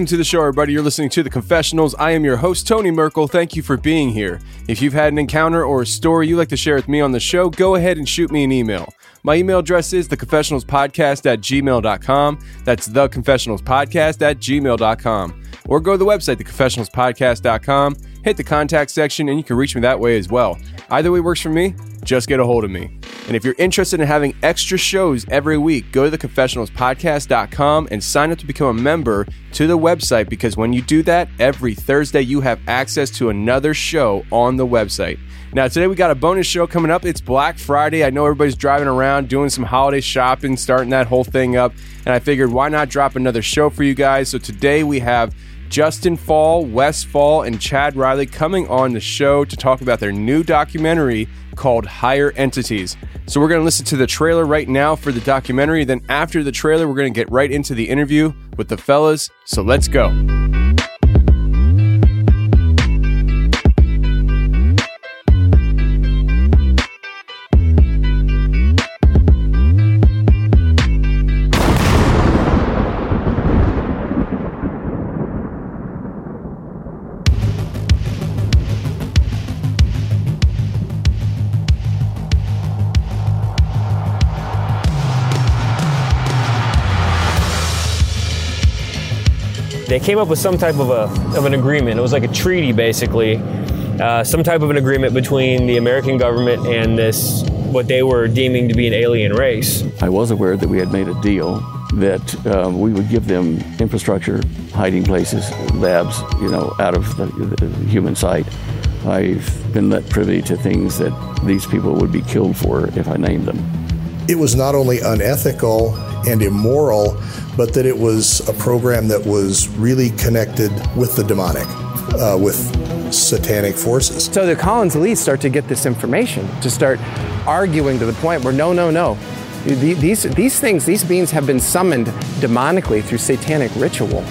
Welcome to the show, everybody. You're listening to The Confessionals. I am your host, Tony Merkel. Thank you for being here. If you've had an encounter or a story you'd like to share with me on the show, go ahead and shoot me an email. My email address is theconfessionalspodcast at gmail.com. That's theconfessionalspodcast at gmail.com. Or go to the website, theconfessionalspodcast.com, hit the contact section, and you can reach me that way as well. Either way works for me, just get a hold of me. And if you're interested in having extra shows every week, go to theconfessionalspodcast.com and sign up to become a member to the website because when you do that, every Thursday you have access to another show on the website. Now, today we got a bonus show coming up. It's Black Friday. I know everybody's driving around doing some holiday shopping, starting that whole thing up. And I figured, why not drop another show for you guys? So today we have Justen Faull, Wes Faull, and Chad Riley coming on the show to talk about their new documentary called Higher Entities. So we're going to listen to the trailer right now for the documentary. Then after the trailer, we're going to get right into the interview with the fellas. So let's go. They came up with some type of a of an agreement. It was like a treaty, basically, uh, some type of an agreement between the American government and this what they were deeming to be an alien race. I was aware that we had made a deal that um, we would give them infrastructure, hiding places, labs, you know, out of the, the human sight. I've been let privy to things that these people would be killed for if I named them. It was not only unethical and immoral, but that it was a program that was really connected with the demonic, uh, with satanic forces. So the Collins elites start to get this information, to start arguing to the point where no, no, no. These, these things, these beings have been summoned demonically through satanic ritual.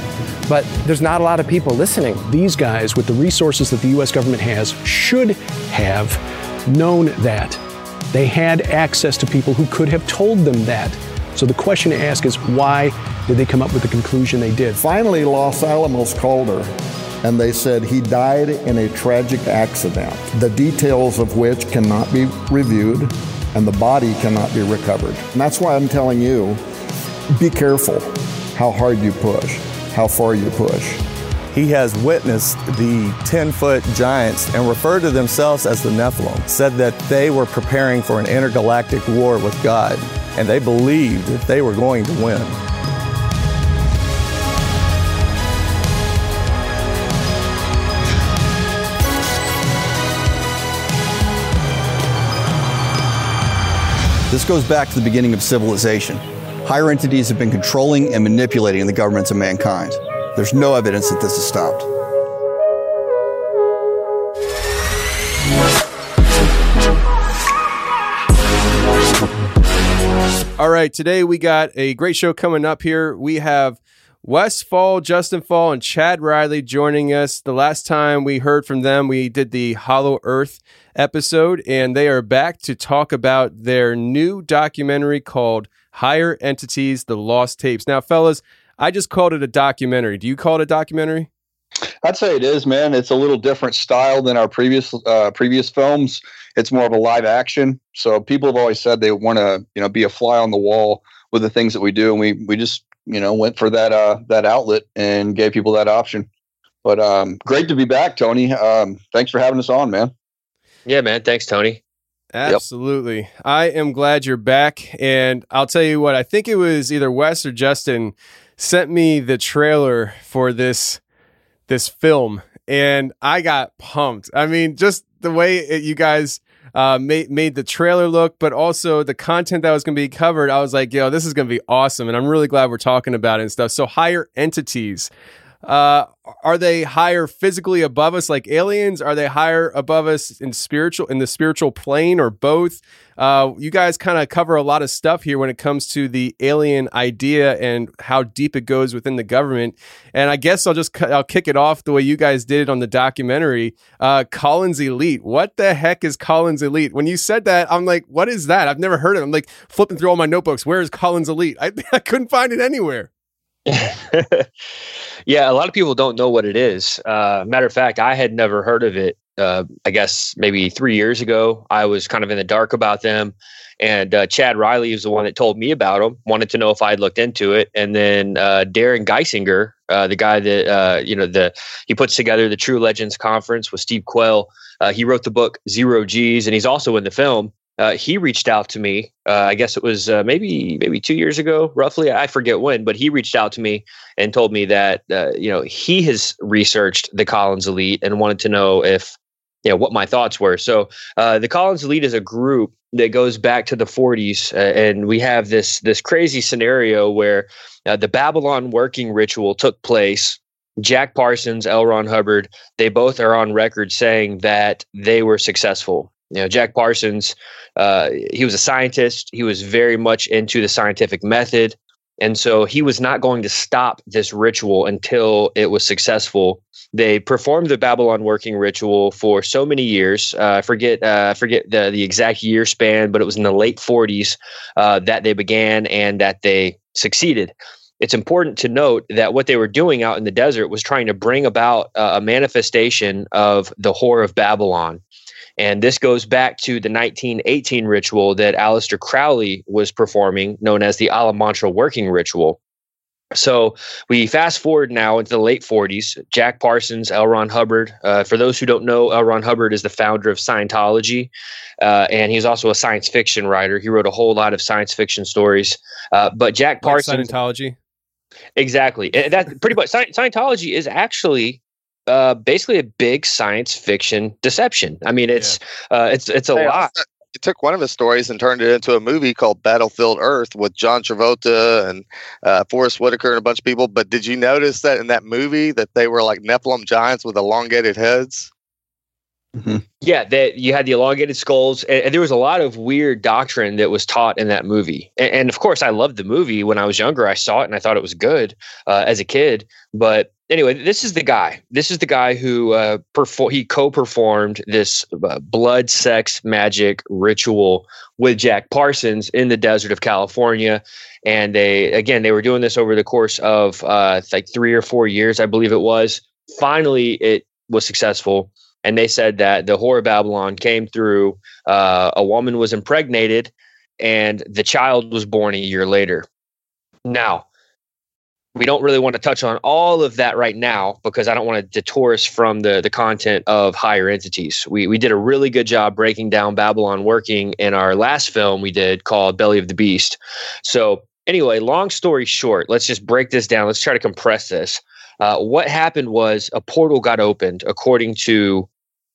But there's not a lot of people listening. These guys, with the resources that the U.S. government has, should have known that. They had access to people who could have told them that. So the question to ask is why did they come up with the conclusion they did? Finally, Los Alamos called her and they said he died in a tragic accident, the details of which cannot be reviewed and the body cannot be recovered. And that's why I'm telling you be careful how hard you push, how far you push. He has witnessed the 10 foot giants and referred to themselves as the Nephilim, said that they were preparing for an intergalactic war with God, and they believed that they were going to win. This goes back to the beginning of civilization. Higher entities have been controlling and manipulating the governments of mankind. There's no evidence that this has stopped. All right, today we got a great show coming up here. We have Wes Faull, Justen Faull, and Chad Riley joining us. The last time we heard from them, we did the Hollow Earth episode, and they are back to talk about their new documentary called Higher Entities The Lost Tapes. Now, fellas, I just called it a documentary. Do you call it a documentary? I'd say it is, man. It's a little different style than our previous uh, previous films. It's more of a live action. So people have always said they want to, you know, be a fly on the wall with the things that we do, and we we just, you know, went for that uh, that outlet and gave people that option. But um, great to be back, Tony. Um, thanks for having us on, man. Yeah, man. Thanks, Tony. Absolutely. Yep. I am glad you're back. And I'll tell you what, I think it was either Wes or Justen sent me the trailer for this this film and I got pumped. I mean, just the way it, you guys uh, made made the trailer look, but also the content that was going to be covered. I was like, yo, this is going to be awesome, and I'm really glad we're talking about it and stuff. So higher entities. Uh, are they higher physically above us like aliens? Are they higher above us in spiritual in the spiritual plane or both? Uh, you guys kind of cover a lot of stuff here when it comes to the alien idea and how deep it goes within the government. And I guess I'll just I'll kick it off the way you guys did it on the documentary. Uh, Collins Elite. What the heck is Collins Elite? When you said that, I'm like, what is that? I've never heard of it. I'm like flipping through all my notebooks. Where is Collins Elite? I, I couldn't find it anywhere. yeah, a lot of people don't know what it is. Uh, matter of fact, I had never heard of it. Uh, I guess maybe three years ago, I was kind of in the dark about them. And uh, Chad Riley is the one that told me about them. Wanted to know if I had looked into it, and then uh, Darren Geisinger, uh, the guy that uh, you know the he puts together the True Legends Conference with Steve Quayle. he wrote the book Zero G's, and he's also in the film uh, he reached out to me. Uh, I guess it was uh, maybe maybe two years ago, roughly. I forget when, but he reached out to me and told me that uh, you know he has researched the Collins Elite and wanted to know if you know what my thoughts were. So uh, the Collins Elite is a group that goes back to the 40s, uh, and we have this this crazy scenario where the Babylon working ritual took place. Jack Parsons, L. Ron Hubbard, they both are on record saying that they were successful. You know, Jack Parsons uh, he was a scientist. He was very much into the scientific method. And so he was not going to stop this ritual until it was successful. They performed the Babylon working ritual for so many years. Uh, I forget uh, forget the, the exact year span, but it was in the late 40s uh, that they began and that they succeeded. It's important to note that what they were doing out in the desert was trying to bring about uh, a manifestation of the Whore of Babylon. And this goes back to the 1918 ritual that Aleister Crowley was performing, known as the Amalantrah working ritual. So we fast forward now into the late 40s. Jack Parsons, L. Ron Hubbard. Uh, for those who don't know, L. Ron Hubbard is the founder of Scientology, uh, and he's also a science fiction writer. He wrote a whole lot of science fiction stories. Uh, but Jack Parsons, Scientology, exactly. That pretty much Scientology is actually uh, basically a big science fiction deception. I mean, it's yeah. uh, it's it's a hey, lot. It took one of his stories and turned it into a movie called Battlefield Earth with John Travolta and uh, Forest Whitaker and a bunch of people. But did you notice that in that movie that they were like Nephilim giants with elongated heads? Mm-hmm. Yeah, that you had the elongated skulls, and, and, there was a lot of weird doctrine that was taught in that movie. And, and, of course, I loved the movie when I was younger. I saw it and I thought it was good uh, as a kid. But anyway, this is the guy. This is the guy who uh, perfor- he co-performed this uh, blood, sex, magic ritual with Jack Parsons in the desert of California. And they again, they were doing this over the course of uh, like three or four years, I believe it was. Finally, it was successful and they said that the whore of Babylon came through. Uh, a woman was impregnated, and the child was born a year later. Now, we don't really want to touch on all of that right now because I don't want to detour us from the the content of higher entities. We we did a really good job breaking down Babylon working in our last film we did called Belly of the Beast. So anyway, long story short, let's just break this down. Let's try to compress this. Uh, what happened was a portal got opened, according to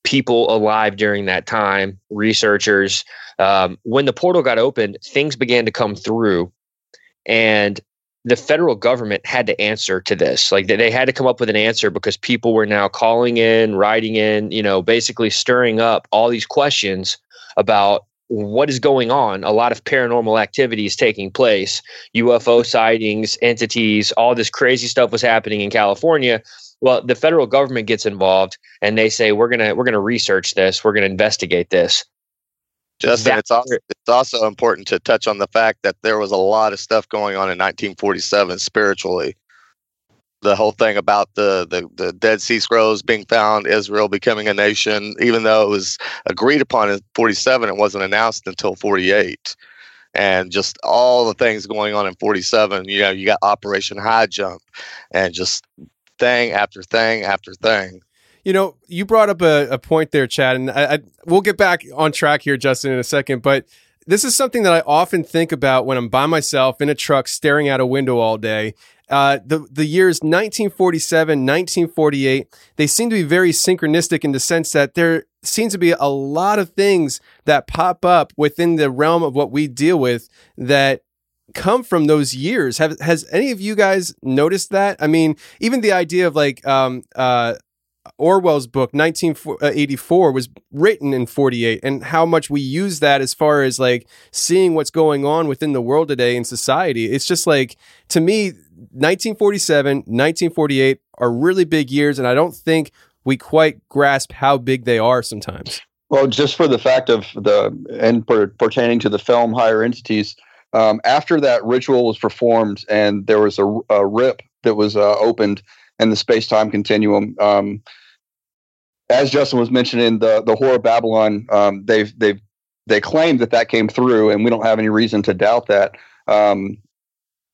people alive during that time, researchers. Um, when the portal got opened, things began to come through, and the federal government had to answer to this. Like they, they had to come up with an answer because people were now calling in, writing in, you know, basically stirring up all these questions about what is going on. A lot of paranormal activity is taking place, UFO sightings, entities, all this crazy stuff was happening in California. Well, the federal government gets involved and they say we're gonna we're gonna research this, we're gonna investigate this. Justen, That- it's also it's also important to touch on the fact that there was a lot of stuff going on in 1947 spiritually. The whole thing about the, the the Dead Sea Scrolls being found, Israel becoming a nation, even though it was agreed upon in 47, it wasn't announced until 48. And just all the things going on in 47, you know, you got Operation High Jump, and just thing after thing after thing. You know, you brought up a, a point there, Chad, and I, I, we'll get back on track here, Justen, in a second. But this is something that I often think about when I'm by myself in a truck staring out a window all day. Uh, the the years 1947, 1948, they seem to be very synchronistic in the sense that there seems to be a lot of things that pop up within the realm of what we deal with that come from those years. Have has any of you guys noticed that? I mean, even the idea of like um uh Orwell's book 1984 was written in 48 and how much we use that as far as like seeing what's going on within the world today in society. It's just like to me 1947, 1948 are really big years and I don't think we quite grasp how big they are sometimes. Well, just for the fact of the and per, pertaining to the film higher entities, um, after that ritual was performed and there was a, a rip that was uh, opened in the space time continuum. Um, as Justen was mentioning, the the horror of Babylon, um, they've they've they claim that that came through, and we don't have any reason to doubt that. Um,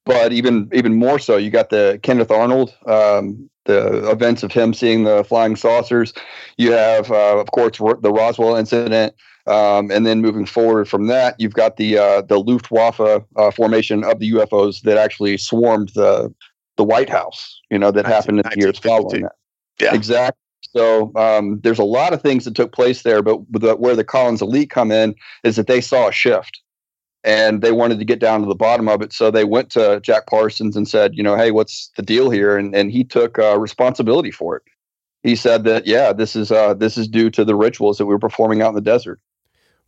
but even even more so, you got the Kenneth Arnold, um, the events of him seeing the flying saucers. You have, uh, of course, the Roswell incident, um, and then moving forward from that, you've got the uh, the Luftwaffe uh, formation of the UFOs that actually swarmed the the White House. You know that happened in the years following that. Yeah. Exactly. So um, there's a lot of things that took place there, but the, where the Collins elite come in is that they saw a shift and they wanted to get down to the bottom of it. So they went to Jack Parsons and said, you know, hey, what's the deal here? And and he took uh, responsibility for it. He said that yeah, this is uh, this is due to the rituals that we were performing out in the desert.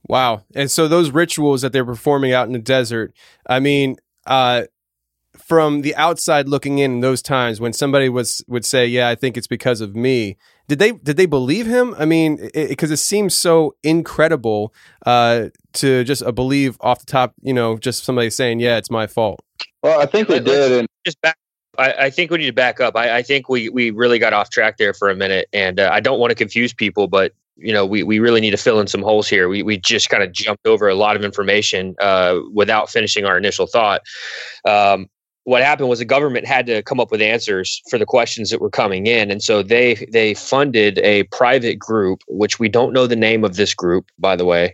Wow. And so those rituals that they're performing out in the desert, I mean, uh, from the outside looking in, in those times when somebody was would say, "Yeah, I think it's because of me." Did they did they believe him? I mean, because it, it, seems so incredible uh, to just uh, believe off the top, you know, just somebody saying, "Yeah, it's my fault." Well, I think they did, and just back. I, I think we need to back up. I, I, think we we really got off track there for a minute, and uh, I don't want to confuse people, but you know, we, we really need to fill in some holes here. We, we just kind of jumped over a lot of information uh, without finishing our initial thought. Um, what happened was the government had to come up with answers for the questions that were coming in, and so they they funded a private group, which we don't know the name of this group, by the way,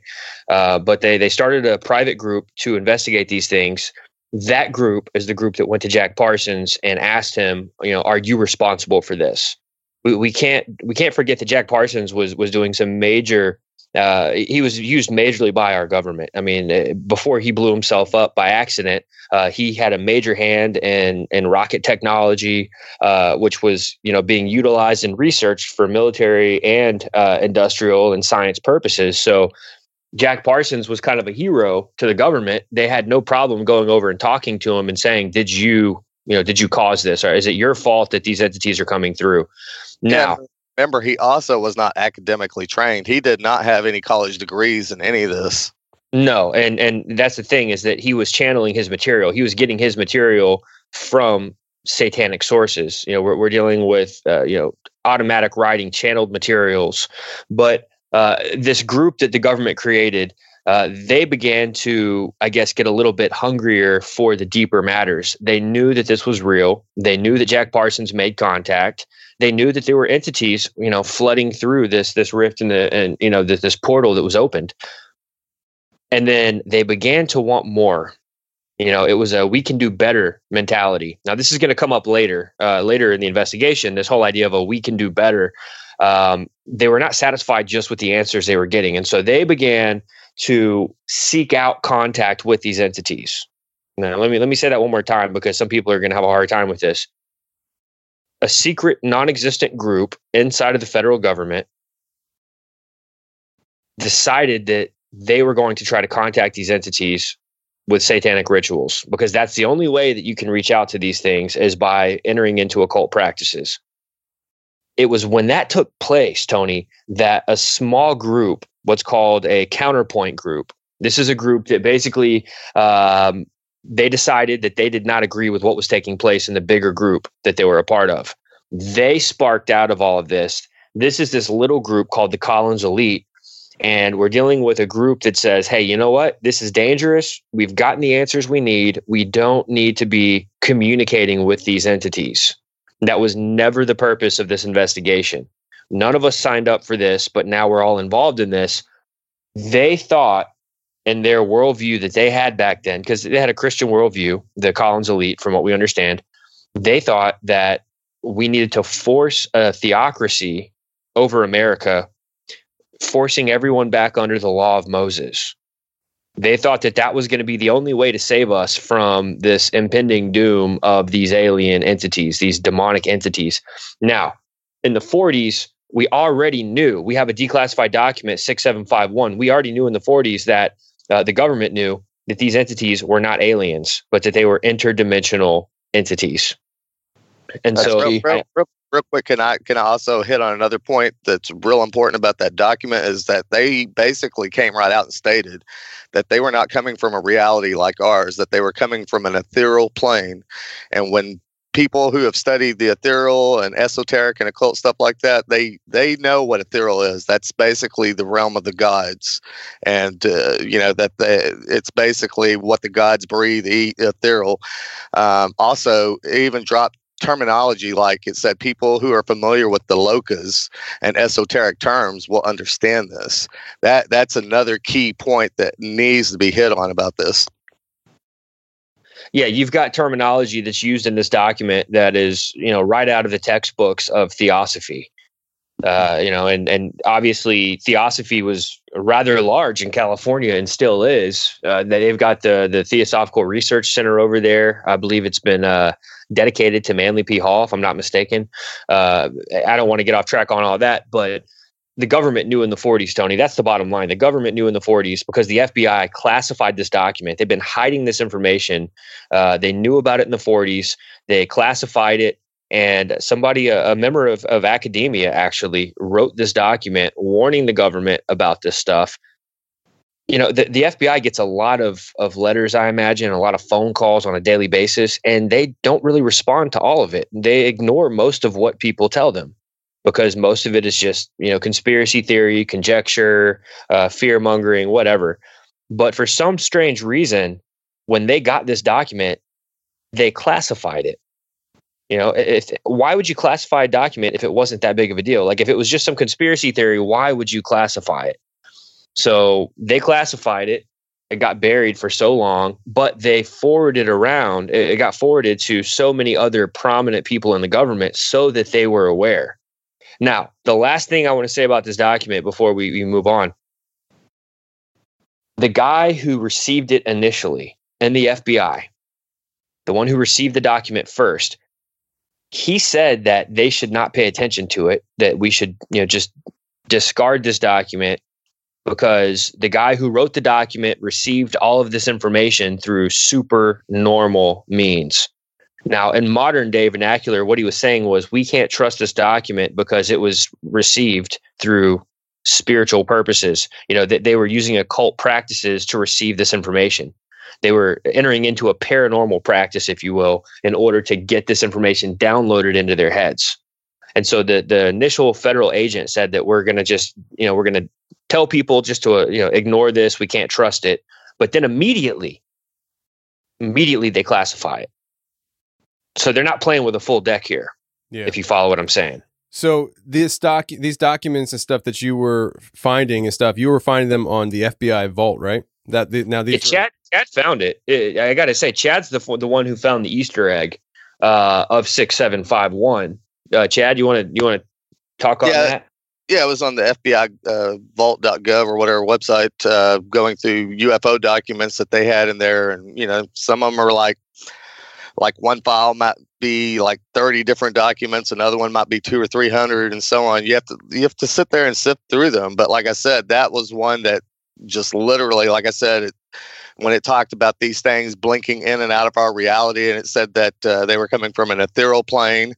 uh, but they they started a private group to investigate these things. That group is the group that went to Jack Parsons and asked him, you know, are you responsible for this? we, we can't we can't forget that Jack Parsons was was doing some major. Uh, he was used majorly by our government. I mean, uh, before he blew himself up by accident, uh, he had a major hand in in rocket technology, uh, which was you know being utilized and researched for military and uh, industrial and science purposes. So. Jack Parsons was kind of a hero to the government. They had no problem going over and talking to him and saying, "Did you, you know, did you cause this, or is it your fault that these entities are coming through?" Now, yeah, remember, he also was not academically trained. He did not have any college degrees in any of this. No, and and that's the thing is that he was channeling his material. He was getting his material from satanic sources. You know, we're we're dealing with uh, you know automatic writing, channeled materials, but uh, this group that the government created. Uh, they began to, I guess, get a little bit hungrier for the deeper matters. They knew that this was real. They knew that Jack Parsons made contact they knew that there were entities, you know, flooding through this this rift in the and you know this, this portal that was opened. And then they began to want more. You know, it was a we can do better mentality. Now, this is going to come up later, uh, later in the investigation. This whole idea of a we can do better. Um, they were not satisfied just with the answers they were getting, and so they began to seek out contact with these entities Now, let me let me say that one more time because some people are going to have a hard time with this. A secret, non-existent group inside of the federal government decided that they were going to try to contact these entities with satanic rituals because that's the only way that you can reach out to these things is by entering into occult practices. It was when that took place, Tony, that a small group, what's called a counterpoint group, this is a group that basically um, they decided that they did not agree with what was taking place in the bigger group that they were a part of. They sparked out of all of this. This is this little group called the Collins Elite. And we're dealing with a group that says, hey, you know what? This is dangerous. We've gotten the answers we need. We don't need to be communicating with these entities. That was never the purpose of this investigation. None of us signed up for this, but now we're all involved in this. They thought in their worldview that they had back then, because they had a Christian worldview, the Collins elite, from what we understand, they thought that we needed to force a theocracy over America, forcing everyone back under the law of Moses. They thought that that was going to be the only way to save us from this impending doom of these alien entities, these demonic entities. Now, in the 40s, we already knew, we have a declassified document 6751. We already knew in the 40s that uh, the government knew that these entities were not aliens, but that they were interdimensional entities. And That's so, real, real, real, real quick, can I can I also hit on another point that's real important about that document is that they basically came right out and stated that they were not coming from a reality like ours, that they were coming from an ethereal plane, and when people who have studied the ethereal and esoteric and occult stuff like that they they know what ethereal is. That's basically the realm of the gods. And uh, you know that they, it's basically what the gods breathe eat ethereal. Um, also even dropped terminology like it said people who are familiar with the lokas and esoteric terms will understand this. That that's another key point that needs to be hit on about this yeah, you've got terminology that's used in this document that is, you know, right out of the textbooks of theosophy. Uh, you know, and and obviously theosophy was rather large in California and still is. Uh, they've got the the Theosophical Research Center over there. I believe it's been uh, dedicated to Manly P. Hall, if I'm not mistaken. Uh, I don't want to get off track on all that, but the government knew in the 40s, Tony. That's the bottom line. The government knew in the 40s because the FBI classified this document. They've been hiding this information. Uh, they knew about it in the 40s. They classified it. And somebody, a, a member of, of academia, actually wrote this document warning the government about this stuff. You know, the, the FBI gets a lot of, of letters, I imagine, a lot of phone calls on a daily basis, and they don't really respond to all of it. They ignore most of what people tell them because most of it is just you know conspiracy theory, conjecture, uh, fear mongering, whatever. But for some strange reason, when they got this document, they classified it. You know, if why would you classify a document if it wasn't that big of a deal? Like if it was just some conspiracy theory, why would you classify it? So they classified it. It got buried for so long, but they forwarded around. It got forwarded to so many other prominent people in the government so that they were aware. Now, the last thing I want to say about this document before we, we move on the guy who received it initially and the FBI, the one who received the document first, he said that they should not pay attention to it, that we should, you know, just discard this document because the guy who wrote the document received all of this information through super normal means. Now, in modern day vernacular, what he was saying was we can't trust this document because it was received through spiritual purposes. You know, that they were using occult practices to receive this information. They were entering into a paranormal practice, if you will, in order to get this information downloaded into their heads. And so the the initial federal agent said that we're going to just, you know, we're going to tell people just to, uh, you know, ignore this. We can't trust it. But then immediately, immediately they classify it so they're not playing with a full deck here. Yeah. If you follow what I'm saying. So this doc, these documents and stuff that you were finding and stuff, you were finding them on the FBI vault, right? That the, now these. Yeah, Chad, Chad found it. it I got to say, Chad's the the one who found the Easter egg uh, of six seven five one. Uh, Chad, you want to you want to talk on Yeah. that? Yeah, it was on the FBI uh, vault.gov or whatever website, uh, going through UFO documents that they had in there, and you know, some of them are like, like one file might be like thirty different documents, another one might be two or three hundred, and so on. You have to you have to sit there and sift through them. But like I said, that was one that just literally, like I said, it, when it talked about these things blinking in and out of our reality, and it said that uh, they were coming from an ethereal plane,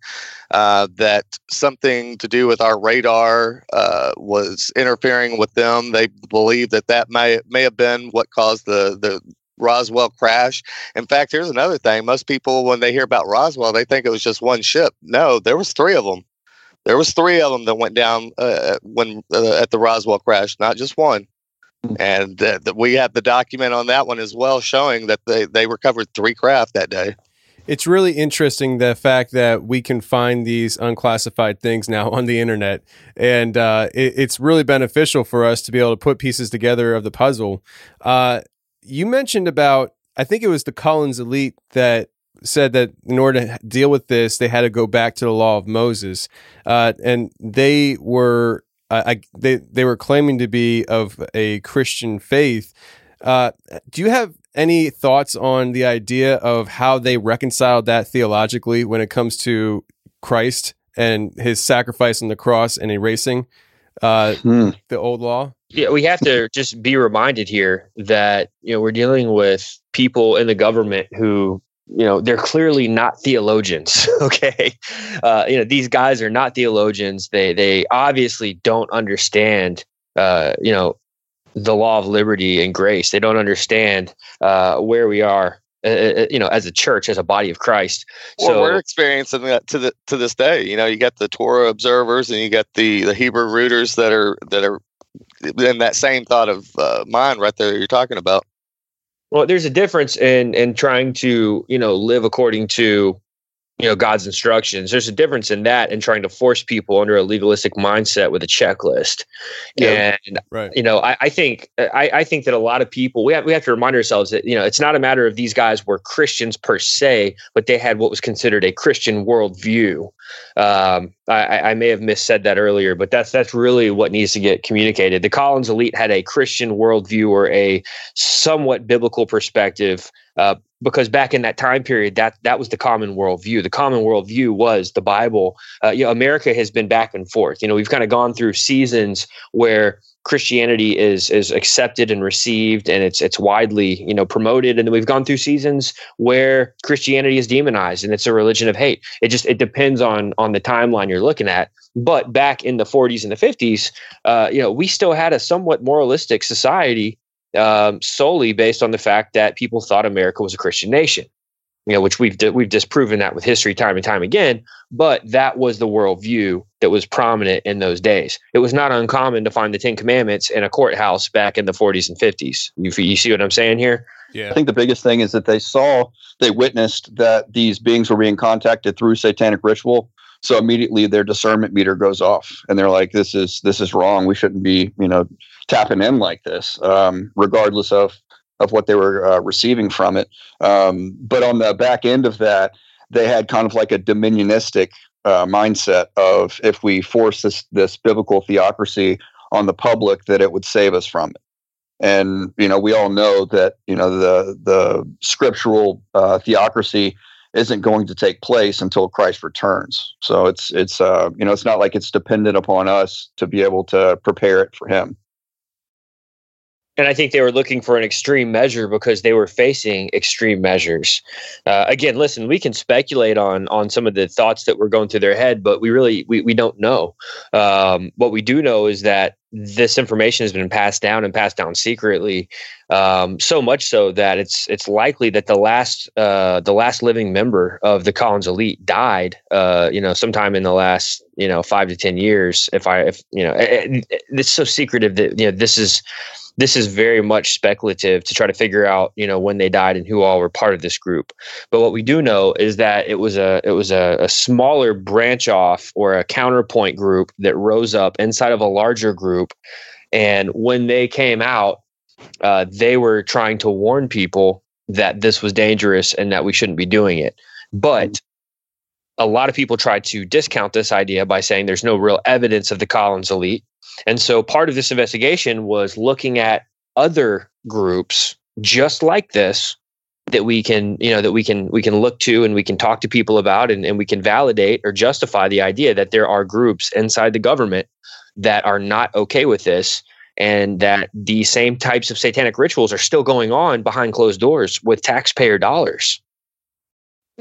uh, that something to do with our radar uh, was interfering with them. They believe that that may may have been what caused the the Roswell crash. In fact, here's another thing: most people, when they hear about Roswell, they think it was just one ship. No, there was three of them. There was three of them that went down uh, when uh, at the Roswell crash, not just one and uh, the, we have the document on that one as well, showing that they they recovered three craft that day. It's really interesting the fact that we can find these unclassified things now on the internet, and uh, it, it's really beneficial for us to be able to put pieces together of the puzzle. Uh, you mentioned about, I think it was the Collins Elite that said that in order to deal with this, they had to go back to the law of Moses, uh, and they were I, they they were claiming to be of a Christian faith. Uh, do you have any thoughts on the idea of how they reconciled that theologically when it comes to Christ and his sacrifice on the cross and erasing uh, hmm. the old law? Yeah, we have to just be reminded here that you know we're dealing with people in the government who you know they're clearly not theologians okay uh, you know these guys are not theologians they they obviously don't understand uh, you know the law of liberty and grace they don't understand uh, where we are uh, uh, you know as a church as a body of christ. Well, so we're experiencing that to the to this day. You know you got the torah observers and you got the the hebrew rooters that are that are in that same thought of uh, mind right there you're talking about. Well, there's a difference in in trying to you know live according to you know God's instructions. There's a difference in that and trying to force people under a legalistic mindset with a checklist. Yeah, and right. you know, I, I think I, I, think that a lot of people we have we have to remind ourselves that you know it's not a matter of these guys were Christians per se, but they had what was considered a Christian worldview. Um, I, I, may have missaid that earlier, but that's that's really what needs to get communicated. The Collins elite had a Christian worldview or a somewhat biblical perspective, uh, because back in that time period, that that was the common worldview. The common worldview was the Bible. Uh, you know, America has been back and forth. You know, we've kind of gone through seasons where Christianity is is accepted and received, and it's it's widely you know promoted. And we've gone through seasons where Christianity is demonized, and it's a religion of hate. It just it depends on on the timeline you're looking at. But back in the 40s and the 50s, uh, you know, we still had a somewhat moralistic society um, solely based on the fact that people thought America was a Christian nation you know, which we've we've disproven that with history time and time again. But that was the worldview that was prominent in those days. It was not uncommon to find the Ten Commandments in a courthouse back in the 40s and 50s. You, you see what I'm saying here? Yeah. I think the biggest thing is that they saw, they witnessed that these beings were being contacted through satanic ritual. So immediately their discernment meter goes off, and they're like, "This is this is wrong. We shouldn't be, you know, tapping in like this, um, regardless of of what they were uh, receiving from it. Um, but on the back end of that, they had kind of like a dominionistic uh, mindset of if we force this this biblical theocracy on the public, that it would save us from it. And you know, we all know that you know the the scriptural uh, theocracy isn't going to take place until Christ returns. So it's it's uh, you know it's not like it's dependent upon us to be able to prepare it for Him and I think they were looking for an extreme measure because they were facing extreme measures. Uh, again, listen, we can speculate on on some of the thoughts that were going through their head, but we really we, we don't know. Um, what we do know is that this information has been passed down and passed down secretly, um, so much so that it's it's likely that the last uh, the last living member of the Collins elite died, uh, you know, sometime in the last you know five to ten years. If I if you know, it, it, it's so secretive that you know this is this is very much speculative to try to figure out you know when they died and who all were part of this group. But what we do know is that it was a it was a, a smaller branch off or a counterpoint group that rose up inside of a larger group. And when they came out uh, they were trying to warn people that this was dangerous and that we shouldn't be doing it. But a lot of people tried to discount this idea by saying there's no real evidence of the Collins elite. And so part of this investigation was looking at other groups just like this that we can you know that we can we can look to and we can talk to people about and, and we can validate or justify the idea that there are groups inside the government that are not okay with this and that the same types of satanic rituals are still going on behind closed doors with taxpayer dollars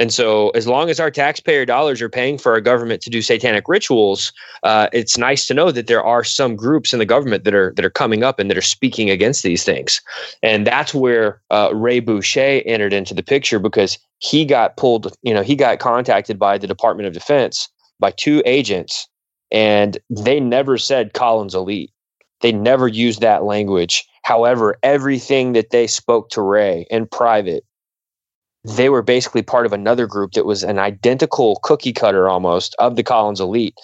and so, as long as our taxpayer dollars are paying for our government to do satanic rituals, uh, it's nice to know that there are some groups in the government that are that are coming up and that are speaking against these things. And that's where uh, Ray Boeche entered into the picture because he got pulled. You know, he got contacted by the Department of Defense by two agents, and they never said Collins Elite. They never used that language. However, everything that they spoke to Ray in private they were basically part of another group that was an identical cookie cutter almost of the Collins elite.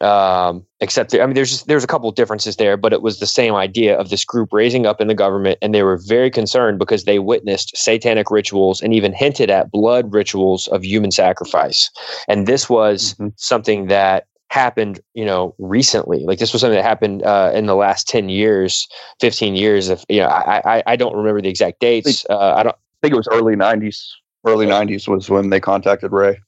Um, except there, I mean, there's just, there's a couple of differences there, but it was the same idea of this group raising up in the government, and they were very concerned because they witnessed satanic rituals and even hinted at blood rituals of human sacrifice. And this was mm-hmm. something that happened you know recently like this was something that happened uh, in the last 10 years 15 years If you know i i, I don't remember the exact dates uh, i don't think it was early '90s. Early '90s was when they contacted Ray.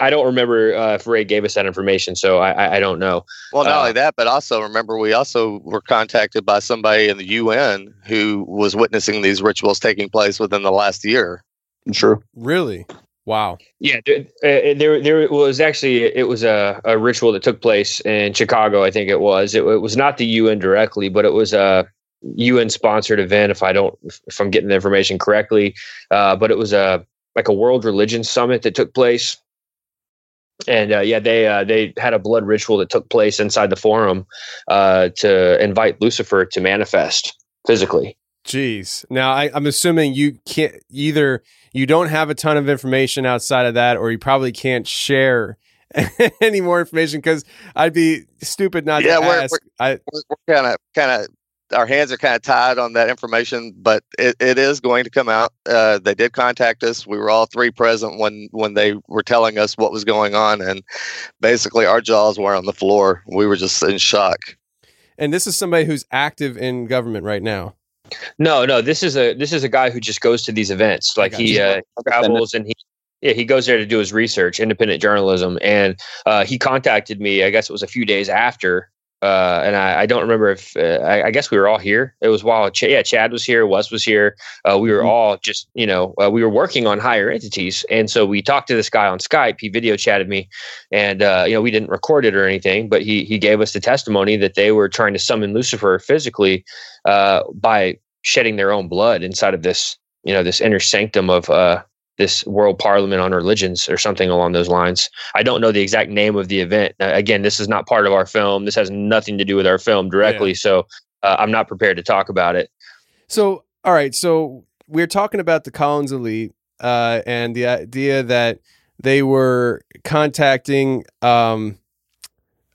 I don't remember uh, if Ray gave us that information, so I, I don't know. Well, not uh, only that, but also remember we also were contacted by somebody in the UN who was witnessing these rituals taking place within the last year. Sure. Really? Wow. Yeah, there, uh, there, there was actually it was a, a ritual that took place in Chicago. I think it was. It, it was not the UN directly, but it was a UN sponsored event. If I don't, if I'm getting the information correctly, uh, but it was a like a World Religion Summit that took place, and uh, yeah, they uh, they had a blood ritual that took place inside the forum uh, to invite Lucifer to manifest physically. Jeez. Now I, I'm assuming you can't either. You don't have a ton of information outside of that, or you probably can't share any more information because I'd be stupid not yeah, to we're, ask. We're, I, we're kind of kind of our hands are kind of tied on that information, but it, it is going to come out. Uh, they did contact us. We were all three present when when they were telling us what was going on, and basically our jaws were on the floor. We were just in shock. And this is somebody who's active in government right now. No, no. This is a this is a guy who just goes to these events. Like he uh, travels and he yeah, he goes there to do his research, independent journalism, and uh, he contacted me. I guess it was a few days after uh, and I, I, don't remember if uh, I, I, guess we were all here. It was while Ch- yeah, Chad was here, Wes was here. Uh, we were mm-hmm. all just you know uh, we were working on higher entities, and so we talked to this guy on Skype. He video chatted me, and uh, you know we didn't record it or anything, but he he gave us the testimony that they were trying to summon Lucifer physically uh, by shedding their own blood inside of this you know this inner sanctum of this World Parliament on Religions or something along those lines. I don't know the exact name of the event. Again, this is not part of our film. This has nothing to do with our film directly. Yeah. So uh, I'm not prepared to talk about it. So, all right. So we're talking about the Collins Elite uh, and the idea that they were contacting um,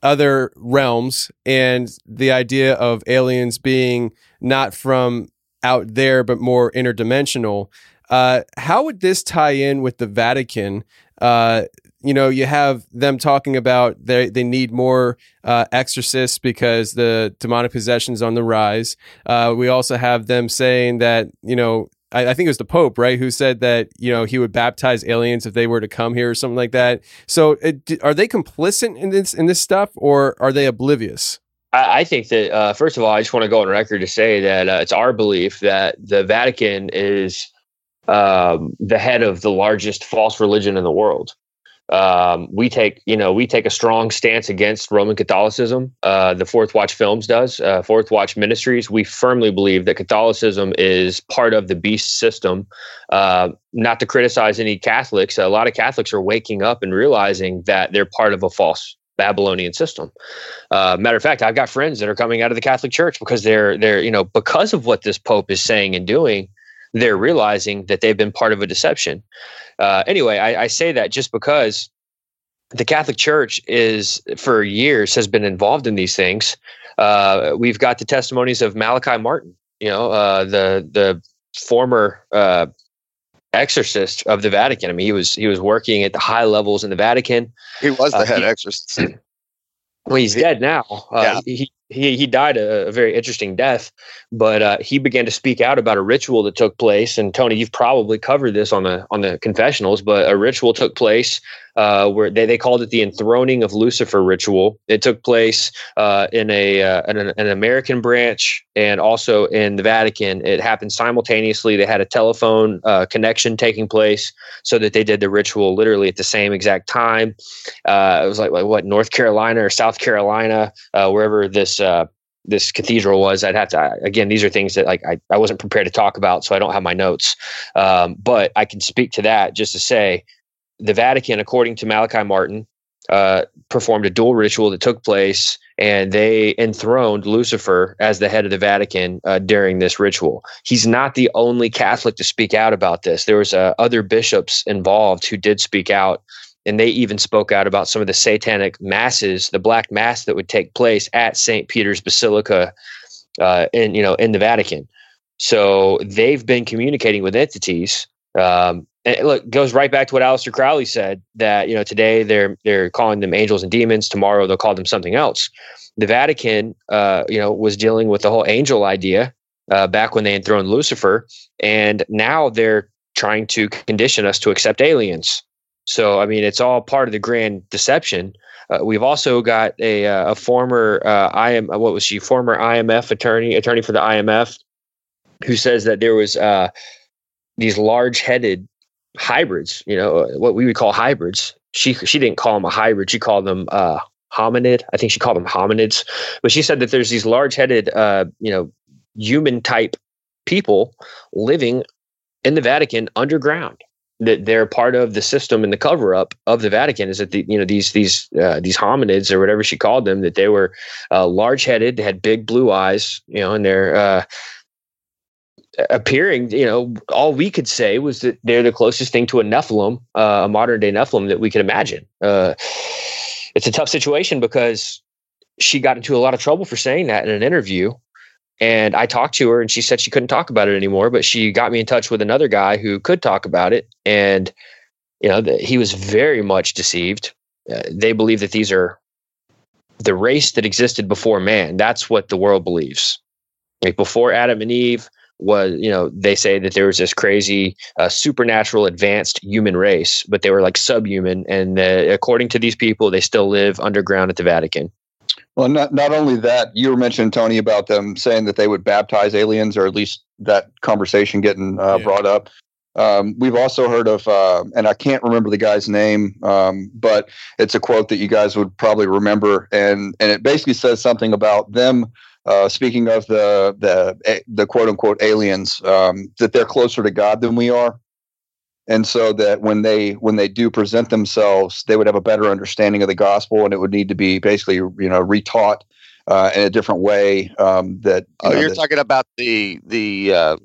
other realms and the idea of aliens being not from out there, but more interdimensional. Uh, how would this tie in with the Vatican? Uh, you know, you have them talking about they they need more uh, exorcists because the demonic possession is on the rise. Uh, we also have them saying that you know I, I, think it was the Pope, right, who said that you know he would baptize aliens if they were to come here or something like that. So, it, are they complicit in this in this stuff, or are they oblivious? I, think that uh, first of all, I just want to go on record to say that uh, it's our belief that the Vatican is um, the head of the largest false religion in the world. Um, we take, you know, we take a strong stance against Roman Catholicism. Uh, the Fourth Watch Films does. Uh, Fourth Watch Ministries. We firmly believe that Catholicism is part of the beast system. Uh, not to criticize any Catholics, a lot of Catholics are waking up and realizing that they're part of a false Babylonian system. Uh, matter of fact, I've got friends that are coming out of the Catholic Church because they're they're you know because of what this Pope is saying and doing they're realizing that they've been part of a deception. Uh, anyway, I, I say that just because the Catholic Church is for years has been involved in these things. Uh, we've got the testimonies of Malachi Martin, you know, uh, the the former uh, exorcist of the Vatican. I mean, he was he was working at the high levels in the Vatican. He was the Uh, head he- exorcist. Well, he's dead now. Uh, he, he he died a, a very interesting death, but uh, he began to speak out about a ritual that took place. And Tony, you've probably covered this on the on the confessionals, but a ritual took place uh, where they, they called it the enthroning of Lucifer ritual. It took place uh, in a uh, an, an American branch and also in the Vatican. It happened simultaneously. They had a telephone uh, connection taking place so that they did the ritual literally at the same exact time. Uh, it was like, like what North Carolina or South Carolina, wherever this uh, this cathedral was. I'd have to again. These are things that like I, I wasn't prepared to talk about, so I don't have my notes. Um, but I can speak to that just to say the Vatican, according to Malachi Martin, uh, performed a dual ritual that took place, and they enthroned Lucifer as the head of the Vatican uh, during this ritual. He's not the only Catholic to speak out about this. There was uh, other bishops involved who did speak out, and they even spoke out about some of the satanic masses, the black mass that would take place at St. Peter's Basilica, uh, in you know in the Vatican. So they've been communicating with entities. Um, and look, it goes right back to what Aleister Crowley said that you know today they're they're calling them angels and demons. Tomorrow they'll call them something else. The Vatican, uh, you know, was dealing with the whole angel idea uh, back when they enthroned Lucifer, and now they're trying to condition us to accept aliens. So I mean, it's all part of the grand deception. Uh, we've also got a uh, a former uh, IM what was she former IMF attorney attorney for the IMF who says that there was uh, these large headed hybrids, you know, uh, what we would call hybrids. She she didn't call them a hybrid. She called them uh, hominid. I think she called them hominids. But she said that there's these large headed, uh, you know, human type people living in the Vatican underground. That they're part of the system and the cover up of the Vatican is that the you know these these uh, these hominids or whatever she called them that they were uh, large headed, they had big blue eyes, you know, and they're uh, appearing, you know, all we could say was that they're the closest thing to a Nephilim, uh, a modern day Nephilim that we could imagine. Uh, it's a tough situation because she got into a lot of trouble for saying that in an interview. And I talked to her and she said she couldn't talk about it anymore, but she got me in touch with another guy who could talk about it. And, you know, the, he was very much deceived. Uh, they believe that these are the race that existed before man. That's what the world believes. Like before Adam and Eve, was you know they say that there was this crazy uh, supernatural advanced human race but they were like subhuman and uh, according to these people they still live underground at the vatican Well, not not only that, you were mentioning Tony about them saying that they would baptize aliens, or at least that conversation getting uh, brought up. Um, we've also heard of, uh, and I can't remember the guy's name, um, but it's a quote that you guys would probably remember, and and it basically says something about them. Uh, speaking of the the the quote unquote aliens, um, that they're closer to God than we are, and so that when they when they do present themselves, they would have a better understanding of the gospel, and it would need to be basically you know retaught uh, in a different way. Um, that you Oh, know, you're that- talking about the the uh,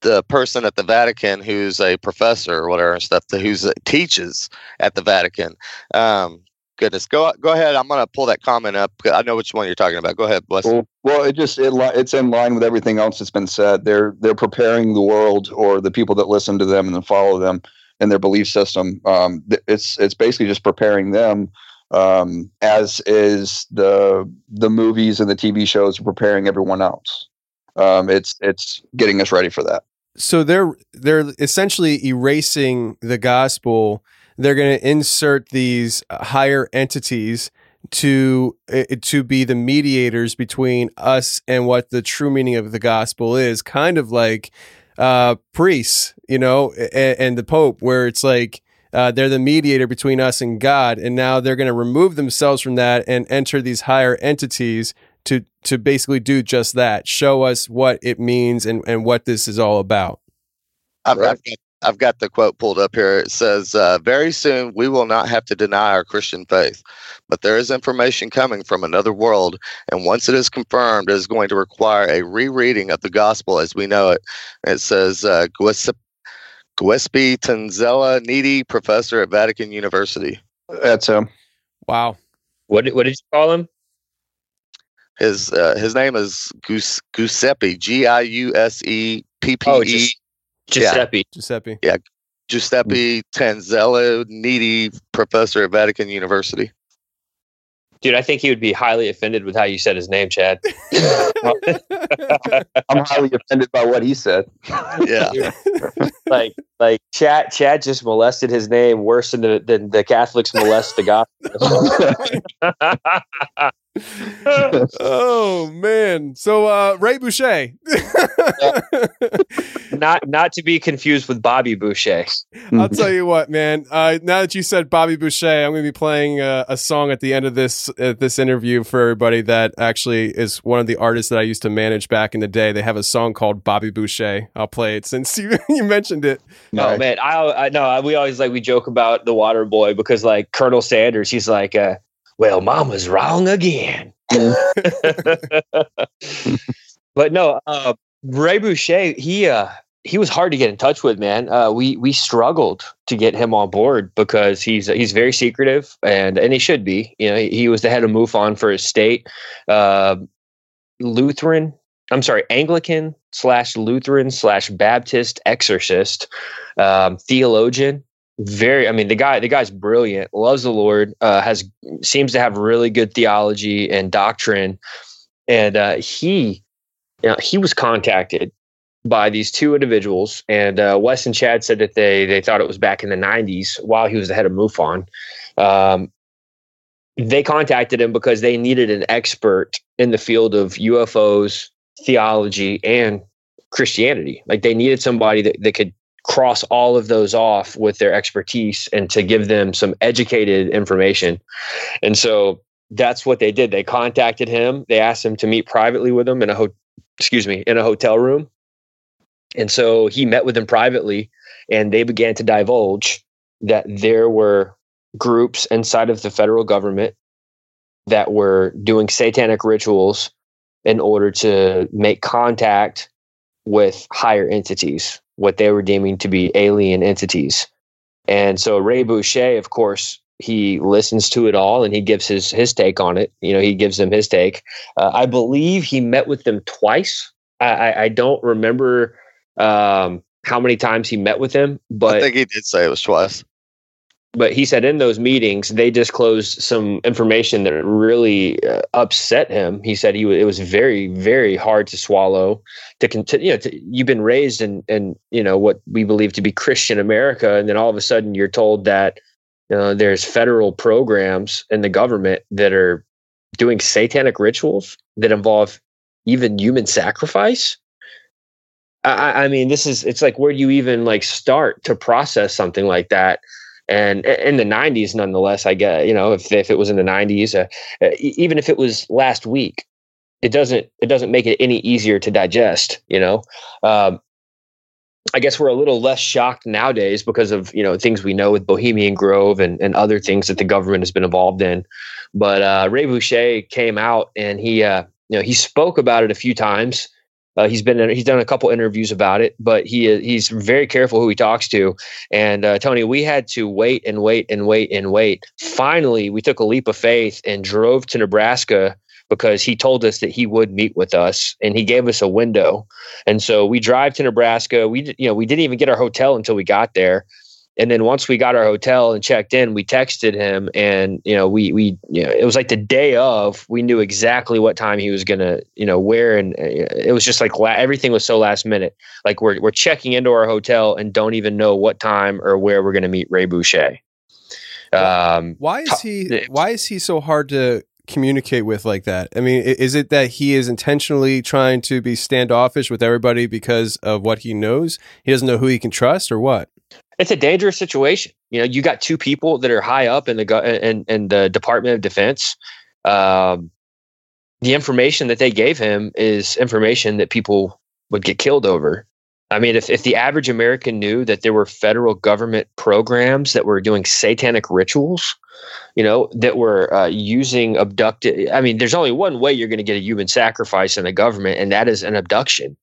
the person at the Vatican who's a professor or whatever and stuff, who's teaches at the Vatican. Um, goodness, go go ahead. I'm gonna pull that comment up. Because I know which one you're talking about. Go ahead, bless. Well, well, it just it, it's in line with everything else that's been said. They're they're preparing the world or the people that listen to them and then follow them in their belief system. Um, it's it's basically just preparing them, um, as is the the movies and the TV shows are preparing everyone else. Um, it's it's getting us ready for that. so they're they're essentially erasing the gospel they're going to insert these higher entities to uh, to be the mediators between us and what the true meaning of the gospel is kind of like uh priests you know and, and the pope where it's like uh, they're the mediator between us and God, and now they're going to remove themselves from that and enter these higher entities to to basically do just that, show us what it means and, and what this is all about. I've, I've, got, I've got the quote pulled up here. It says, uh, Very soon we will not have to deny our Christian faith, but there is information coming from another world. And once it is confirmed, it is going to require a rereading of the gospel as we know it. It says, uh, Giuseppe Giuseppe Tanzella-Nitti professor at Vatican University. That's him. Wow. What did, what did you call him? His uh, his name is Gius- Giuseppe, G I U S E P P Oh, E just Giuseppe. Giuseppe. Yeah. Giuseppe Tanzello, needy professor at Vatican University. Dude, I think he would be highly offended with how you said his name, Chad. I'm highly offended by what he said. Yeah. like like Chad Chad just molested his name worse than the, than the Catholics molest the gospel. oh man. So uh Ray Boeche. not not to be confused with Bobby Boucher. I'll tell you what, man. Uh, now that you said Bobby Boucher, I'm going to be playing uh, a song at the end of this uh, this interview for everybody that actually is one of the artists that I used to manage back in the day. They have a song called Bobby Boucher. I'll play it since you, you mentioned it. Oh man, I I know we always like we joke about the Water Boy because like Colonel Sanders, he's like, uh, well, Mama's wrong again. but no, uh, Ray Boeche, he uh, he was hard to get in touch with, man. Uh, we we struggled to get him on board because he's he's very secretive and and he should be. You know, he, he was the head of MUFON for his state, uh, Lutheran. I'm sorry, Anglican slash Lutheran slash Baptist exorcist, um, theologian. Very, I mean, the guy the guy's brilliant. Loves the Lord. Uh, has seems to have really good theology and doctrine, and uh, he. You know, he was contacted by these two individuals, and uh, Wes and Chad said that they they thought it was back in the '90s while he was the head of MUFON. Um, they contacted him because they needed an expert in the field of UFOs, theology, and Christianity. Like they needed somebody that, that could cross all of those off with their expertise and to give them some educated information. And so that's what they did. They contacted him. They asked him to meet privately with them in a ho- excuse me in a hotel room and so he met with them privately, and they began to divulge that there were groups inside of the federal government that were doing satanic rituals in order to make contact with higher entities, what they were deeming to be alien entities. And so Ray Boeche, of course, he listens to it all and he gives his his take on it. You know, he gives them his take. Uh, I believe he met with them twice. I, I don't remember um, how many times he met with him, but I think he did say it was twice. But he said in those meetings they disclosed some information that really uh, upset him. He said he w- it was very very hard to swallow. To continue, you know, you've been raised in in you know what we believe to be Christian America, and then all of a sudden you're told that there's federal programs in the government that are doing satanic rituals that involve even human sacrifice I, I mean, this is it's like where do you even like start to process something like that? And in the 90s, nonetheless, I get you know if if it was in the 90s, uh, uh even if it was last week, it doesn't it doesn't make it any easier to digest. You know, um, I guess we're a little less shocked nowadays because of you know things we know with Bohemian Grove and, and other things that the government has been involved in. But uh, Ray Boeche came out and he uh, you know he spoke about it a few times. Uh, he's been he's done a couple interviews about it, but he he's very careful who he talks to. And uh, Tony, we had to wait and wait and wait and wait. Finally, we took a leap of faith and drove to Nebraska because he told us that he would meet with us and he gave us a window. And so we drive to Nebraska. We you know we didn't even get our hotel until we got there. And then once we got our hotel and checked in, we texted him, and you know, we we you know, it was like the day of. We knew exactly what time he was gonna, you know, where, and uh, it was just like la- everything was so last minute. Like we're we're checking into our hotel and don't even know what time or where we're gonna meet Ray Boeche. Um, why is he? Why is he so hard to communicate with like that? I mean, is it that he is intentionally trying to be standoffish with everybody because of what he knows? He doesn't know who he can trust, or what? It's a dangerous situation. You know, you got two people that are high up in the in, in the Department of Defense. Um, the information that they gave him is information that people would get killed over. I mean, if, if the average American knew that there were federal government programs that were doing satanic rituals, you know, that were uh, using abducted, I mean, there's only one way you're going to get a human sacrifice in the government, and that is an abduction.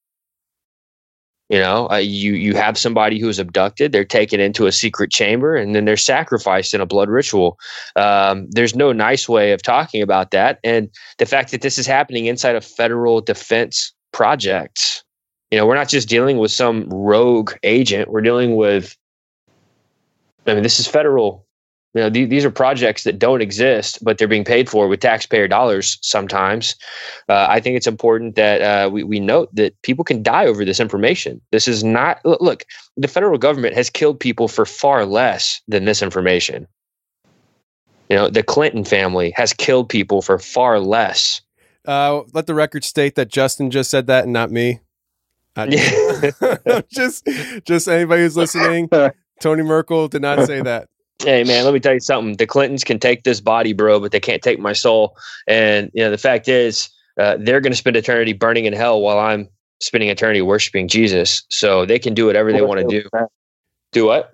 You know, uh, you you have somebody who's abducted, they're taken into a secret chamber, and then they're sacrificed in a blood ritual. Um, there's no nice way of talking about that, and the fact that this is happening inside of federal defense projects, You know, we're not just dealing with some rogue agent. We're dealing with. I mean, this is federal. You know, th- these are projects that don't exist, but they're being paid for with taxpayer dollars. Sometimes, uh, I think it's important that uh, we we note that people can die over this information. This is not look. The federal government has killed people for far less than this information. You know, the Clinton family has killed people for far less. Uh, let the record state that Justen just said that and not me. Just, just anybody who's listening. Tony Merkel did not say that. Hey man, let me tell you something. The Clintons can take this body, bro, but they can't take my soul. And you know, the fact is, uh, they're going to spend eternity burning in hell while I'm spending eternity worshiping Jesus. So they can do whatever they want to do. Do what?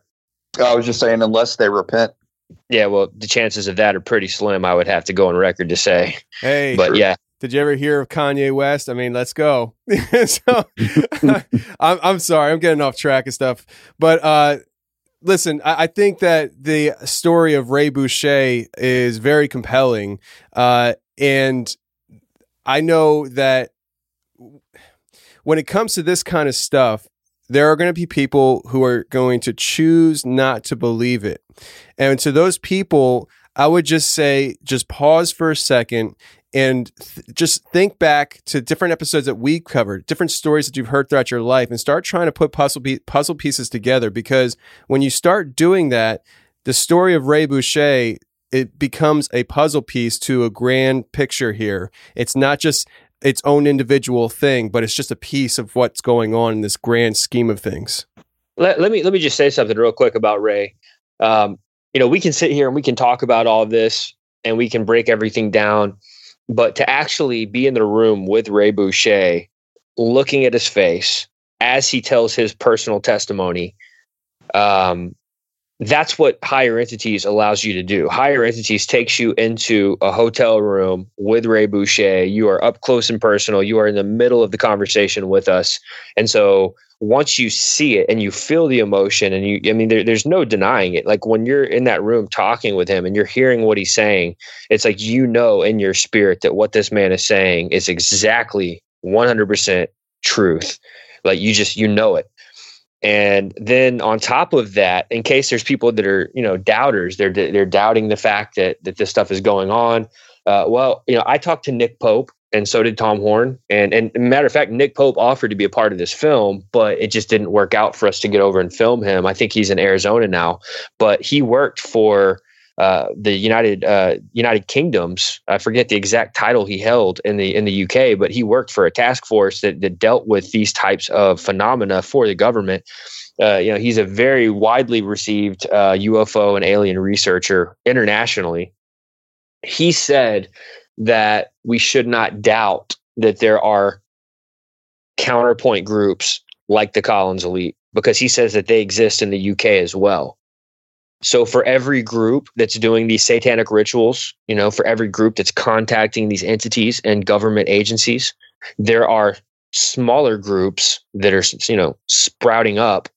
I was just saying, unless they repent. Yeah, well, the chances of that are pretty slim. I would have to go on record to say. Hey, but yeah, did you ever hear of Kanye West? I mean, let's go. so, I'm, I'm sorry, I'm getting off track and stuff. But uh, listen, I, I, think that the story of Ray Boeche is very compelling. Uh, and I know that when it comes to this kind of stuff, there are going to be people who are going to choose not to believe it. And to those people, I would just say, just pause for a second and th- just think back to different episodes that we covered, different stories that you've heard throughout your life, and start trying to put puzzle puzzle pieces together. Because when you start doing that, the story of Ray Boeche it becomes a puzzle piece to a grand picture here. It's not just its own individual thing, but it's just a piece of what's going on in this grand scheme of things. Let, let me let me just say something real quick about Ray. Um, you know, we can sit here and we can talk about all this and we can break everything down but to actually be in the room with Ray Boeche, looking at his face as he tells his personal testimony, um, that's what higher entities allows you to do. Higher entities takes you into a hotel room with Ray Boeche. You are up close and personal. You are in the middle of the conversation with us. And so once you see it and you feel the emotion and you i mean there, there's no denying it like when you're in that room talking with him and you're hearing what he's saying it's like you know in your spirit that what this man is saying is exactly 100% truth like you just you know it and then on top of that in case there's people that are you know doubters they're they're doubting the fact that that this stuff is going on uh, well you know i talked to nick pope and so did Tom Horn. And and matter of fact, Nick Pope offered to be a part of this film, but it just didn't work out for us to get over and film him. I think he's in Arizona now, but he worked for uh, the United uh, United Kingdoms. I forget the exact title he held in the in the UK, but he worked for a task force that, that dealt with these types of phenomena for the government. Uh, you know, he's a very widely received UFO uh, and alien researcher internationally. He said that we should not doubt that there are counterpoint groups like the Collins Elite because he says that they exist in the UK as well. So for every group that's doing these satanic rituals, you know, for every group that's contacting these entities and government agencies, there are smaller groups that are, you know, sprouting up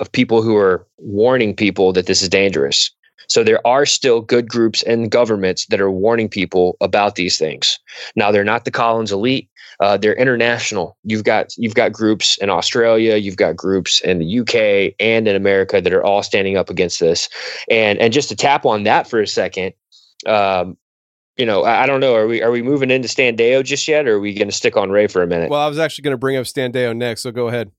of people who are warning people that this is dangerous. So there are still good groups and governments that are warning people about these things. Now they're not the Collins elite. Uh, they're international. You've got you've got groups in Australia, you've got groups in the UK and in America that are all standing up against this. And and just to tap on that for a second, um, you know, I, I, don't know. Are we are we moving into Stan Deyo just yet, or are we going to stick on Ray for a minute? Well, I was actually going to bring up Stan Deyo next, so go ahead.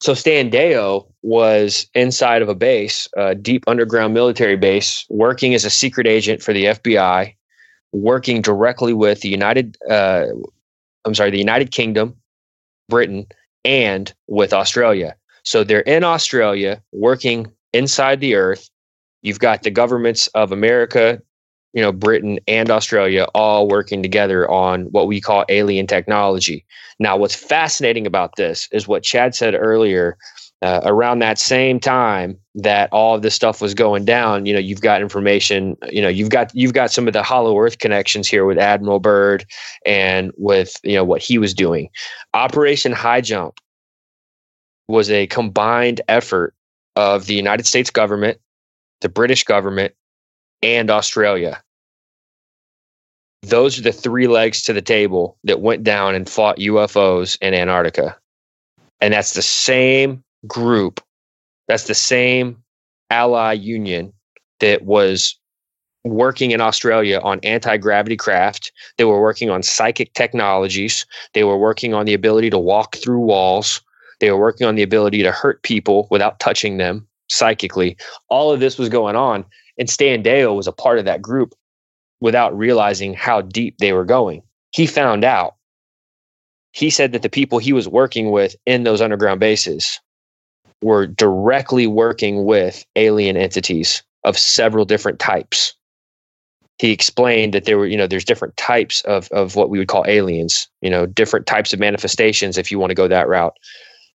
So Stan Deyo was inside of a base, a deep underground military base, working as a secret agent for the FBI, working directly with the United, uh, I'm sorry, the United Kingdom, Britain, and with Australia. So they're in Australia, working inside the Earth. You've got the governments of America, you know, Britain and Australia all working together on what we call alien technology. Now, what's fascinating about this is what Chad said earlier. Uh, around that same time that all of this stuff was going down, you know, you've got information. You know, you've got you've got some of the Hollow Earth connections here with Admiral Byrd and with you know what he was doing. Operation High Jump was a combined effort of the United States government, the British government, and Australia those are the three legs to the table that went down and fought UFOs in Antarctica. And that's the same group, that's the same ally union that was working in Australia on anti gravity craft. They were working on psychic technologies. They were working on the ability to walk through walls. They were working on the ability to hurt people without touching them psychically. All of this was going on. And Stan Deyo was a part of that group without realizing how deep they were going. He found out. He said that the people he was working with in those underground bases were directly working with alien entities of several different types. He explained that there were, you know, there's different types of, of what we would call aliens, you know, different types of manifestations if you want to go that route.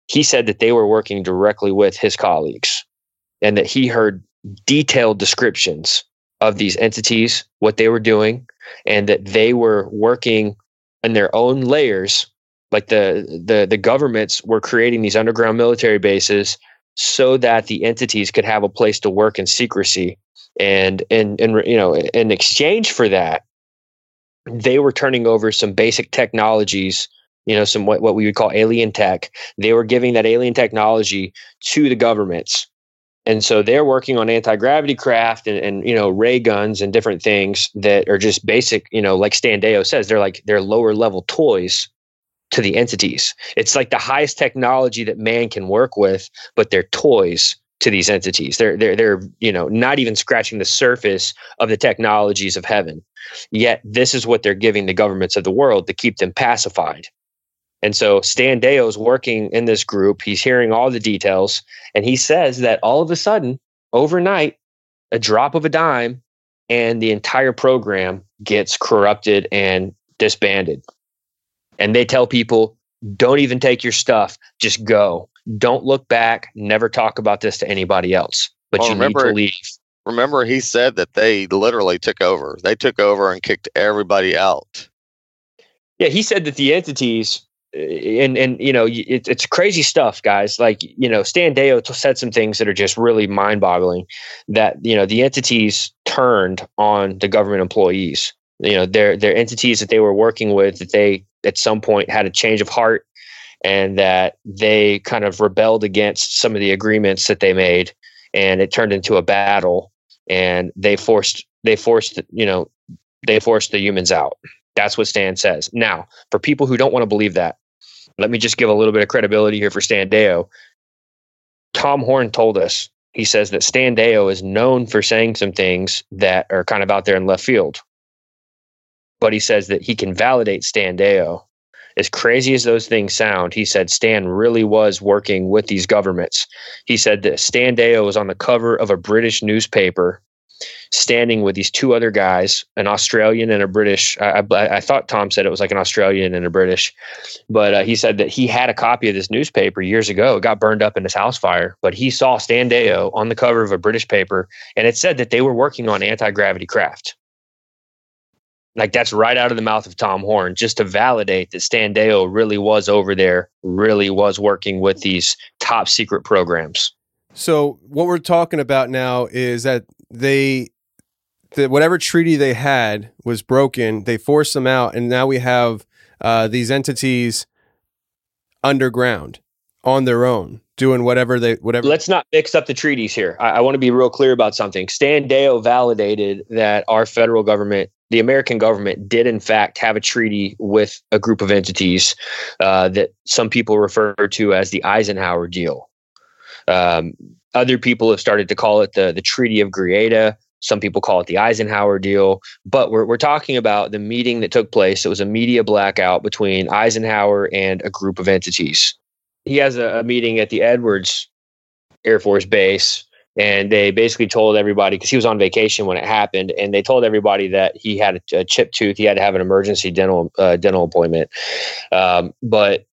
He said that they were working directly with his colleagues and that he heard detailed descriptions of these entities, what they were doing, and that they were working in their own layers. Like the the the governments were creating these underground military bases so that the entities could have a place to work in secrecy. And and and you know, in exchange for that, they were turning over some basic technologies you know some what, what we would call alien tech they were giving that alien technology to the governments and so they're working on anti-gravity craft and, and you know ray guns and different things that are just basic you know like stan deyo says they're like they're lower level toys to the entities it's like the highest technology that man can work with but they're toys to these entities they're they're they're you know not even scratching the surface of the technologies of heaven yet this is what they're giving the governments of the world to keep them pacified and so Stan Deyo's working in this group. He's hearing all the details. And he says that all of a sudden, overnight, a drop of a dime, and the entire program gets corrupted and disbanded. And they tell people, don't even take your stuff, just go. Don't look back, never talk about this to anybody else. But well, you remember, need to leave. Remember, he said that they literally took over. They took over and kicked everybody out. Yeah, he said that the entities eh, and and you know it, it's crazy stuff guys like you know stan deyo said some things that are just really mind-boggling that you know the entities turned on the government employees you know they're, they're entities that they were working with that they at some point had a change of heart and that they kind of rebelled against some of the agreements that they made and it turned into a battle and they forced they forced you know they forced the humans out that's what Stan says. Now, for people who don't want to believe that, let me just give a little bit of credibility here for Stan Deyo. Tom Horn told us, he says that Stan Deyo is known for saying some things that are kind of out there in left field. But he says that he can validate Stan Deyo. As crazy as those things sound, he said Stan really was working with these governments. He said that Stan Deyo was on the cover of a British newspaper standing with these two other guys, an Australian and a British. I, I, I thought Tom said it was like an Australian and a British, but uh, he said that he had a copy of this newspaper years ago. It got burned up in his house fire, but he saw Stan Deyo on the cover of a British paper, and it said that they were working on anti gravity craft. Like that's right out of the mouth of Tom Horn, just to validate that Stan Deyo really was over there, really was working with these top secret programs. So what we're talking about now is that they that whatever treaty they had was broken. They forced them out, and now we have uh, these entities underground on their own doing whatever they whatever. Let's not mix up the treaties here. I, I want to be real clear about something. Stan Deyo validated that our federal government, the American government, did in fact have a treaty with a group of entities uh, that some people refer to as the Eisenhower deal. Um, other people have started to call it the the Treaty of Greada. Some people call it the Eisenhower deal, but we're, we're talking about the meeting that took place. It was a media blackout between Eisenhower and a group of entities. He has a, a meeting at the Edwards Air Force Base, and they basically told everybody because he was on vacation when it happened, and they told everybody that he had a, a chipped tooth. He had to have an emergency dental uh, dental appointment. Um, but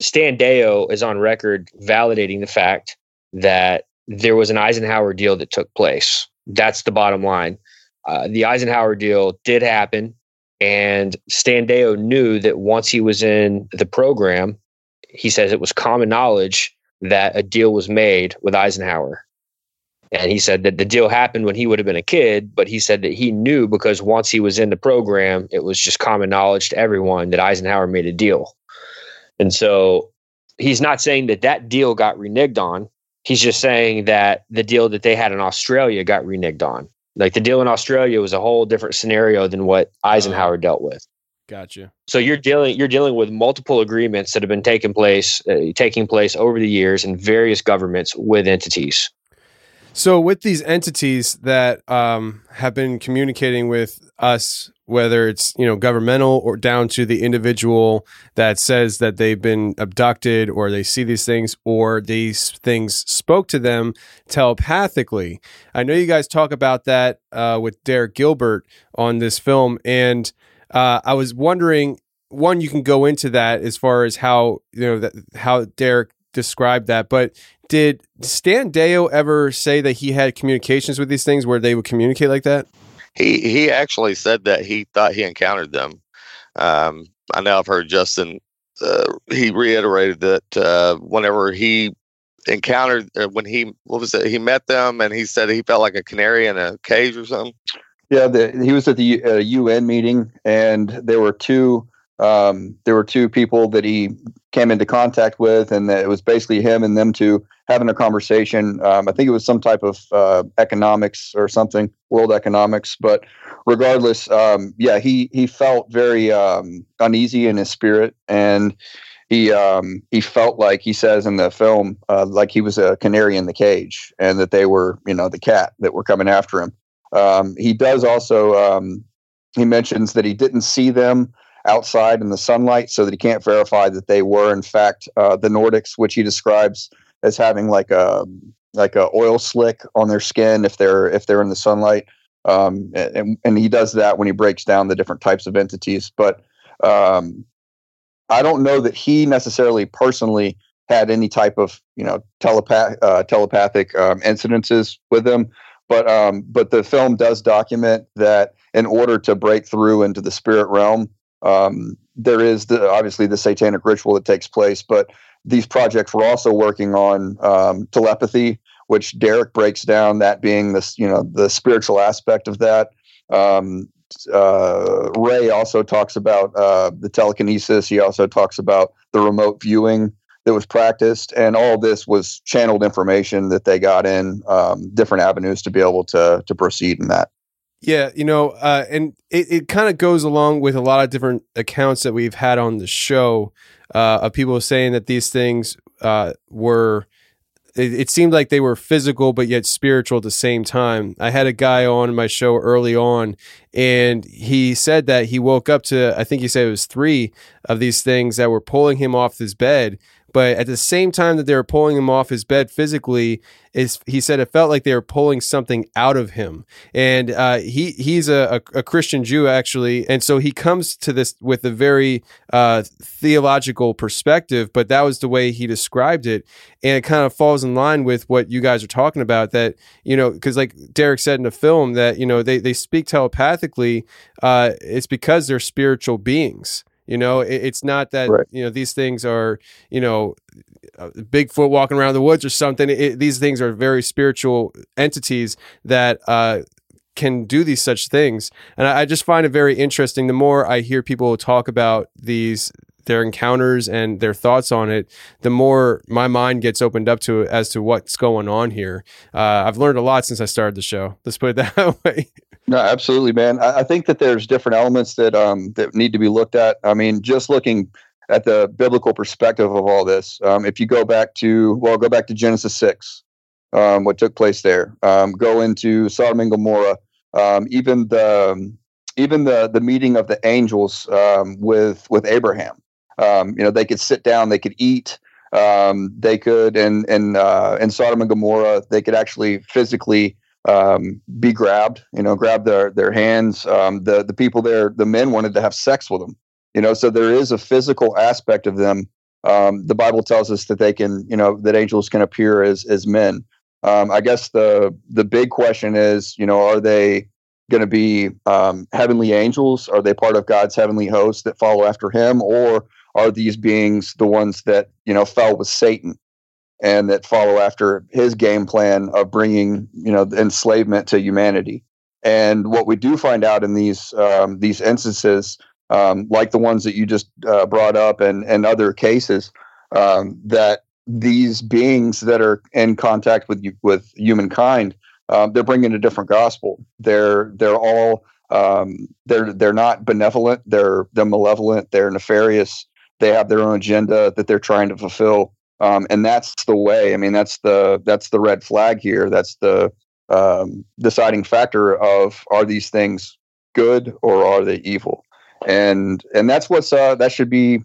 Stan Deyo is on record validating the fact that there was an Eisenhower deal that took place. That's the bottom line. Uh, the Eisenhower deal did happen, and Stan Deyo knew that once he was in the program, he says it was common knowledge that a deal was made with Eisenhower. And he said that the deal happened when he would have been a kid, but he said that he knew because once he was in the program, it was just common knowledge to everyone that Eisenhower made a deal. And so he's not saying that that deal got reneged on. He's just saying that the deal that they had in Australia got reneged on. Like the deal in Australia was a whole different scenario than what Eisenhower dealt with. Gotcha. So you're dealing you're dealing with multiple agreements that have been taking place uh, taking place over the years in various governments with entities. So with these entities that um, have been communicating with us, whether it's you know governmental or down to the individual that says that they've been abducted or they see these things or these things spoke to them telepathically. I know you guys talk about that uh, with Derek Gilbert on this film, and uh, I was wondering. One, you can go into that as far as how you know that how Derek described that, but did Stan Deyo ever say that he had communications with these things where they would communicate like that? He he actually said that he thought he encountered them. Um, I know I've heard Justen. Uh, he reiterated that uh, whenever he encountered uh, when he what was it? He met them and he said he felt like a canary in a cage or something. Yeah, the, he was at the uh, UN meeting, and there were two um, there were two people that he came into contact with, and it was basically him and them two having a conversation. Um, I think it was some type of uh, economics or something, world economics. But regardless, um, yeah, he he felt very um, uneasy in his spirit, and he um, he felt like he says in the film, uh, like he was a canary in the cage, and that they were, you know, the cat that were coming after him. Um, he does also um, he mentions that he didn't see them outside in the sunlight so that he can't verify that they were in fact uh, the Nordics, which he describes as having like a like a oil slick on their skin if they're if they're in the sunlight. Um, and, and he does that when he breaks down the different types of entities. But um, I don't know that he necessarily personally had any type of you know telepath uh, telepathic um, incidences with them. But um, but the film does document that in order to break through into the spirit realm, um, there is the, obviously the satanic ritual that takes place, but these projects were also working on um, telepathy, which Derek breaks down that being this, you know, the spiritual aspect of that. Um, uh, Ray also talks about uh, the telekinesis. He also talks about the remote viewing that was practiced, and all this was channeled information that they got in um, different avenues to be able to to proceed in that. Yeah, you know, uh, and it, it kind of goes along with a lot of different accounts that we've had on the show uh, of people saying that these things uh, were. It, it, seemed like they were physical, but yet spiritual at the same time. I had a guy on my show early on, and he said that he woke up to, I think he said it was three of these things that were pulling him off his bed. But at the same time that they were pulling him off his bed physically, is he said it felt like they were pulling something out of him. And uh, he he's a, a, a, Christian Jew actually, and so he comes to this with a very uh, theological perspective. But that was the way he described it, and it kind of falls in line with what you guys are talking about. That you know, because like Derek said in the film, that you know they they speak telepathically. Uh, it's because they're spiritual beings. You know, it, it's not that right. you know these things are you know Bigfoot walking around the woods or something. It, these things are very spiritual entities that uh, can do these such things, and I, I just find it very interesting. The more I hear people talk about these their encounters and their thoughts on it, the more my mind gets opened up to as to what's going on here. Uh, I've learned a lot since I started the show. Let's put it that way. No, absolutely, man. I, I, think that there's different elements that um, that need to be looked at. I mean, just looking at the biblical perspective of all this, um, if you go back to well, go back to Genesis six, um, what took place there. Um, go into Sodom and Gomorrah. Um, even the even the the meeting of the angels um, with with Abraham. You know, they could sit down, they could eat. they could, and and uh, in Sodom and Gomorrah, they could actually physically um, be grabbed, you know, grab their their hands. Um, the the people there, the men wanted to have sex with them, you know. So there is a physical aspect of them. Um, the Bible tells us that they can, you know, that angels can appear as as men. Um, I guess the the big question is, you know, are they going to be um, heavenly angels? Are they part of God's heavenly host that follow after Him, or are these beings the ones that you know fell with Satan? and that follow after his game plan of bringing you know enslavement to humanity. And what we do find out in these um, these instances, um, like the ones that you just uh, brought up, and and other cases, um, that these beings that are in contact with you, with humankind, um, they're bringing a different gospel. They're they're all um, they're they're not benevolent. They're they're malevolent. They're nefarious. They have their own agenda that they're trying to fulfill. Um, and that's the way. I mean, that's the that's the red flag here. That's the um, deciding factor of are these things good or are they evil? And and that's what's uh, that should be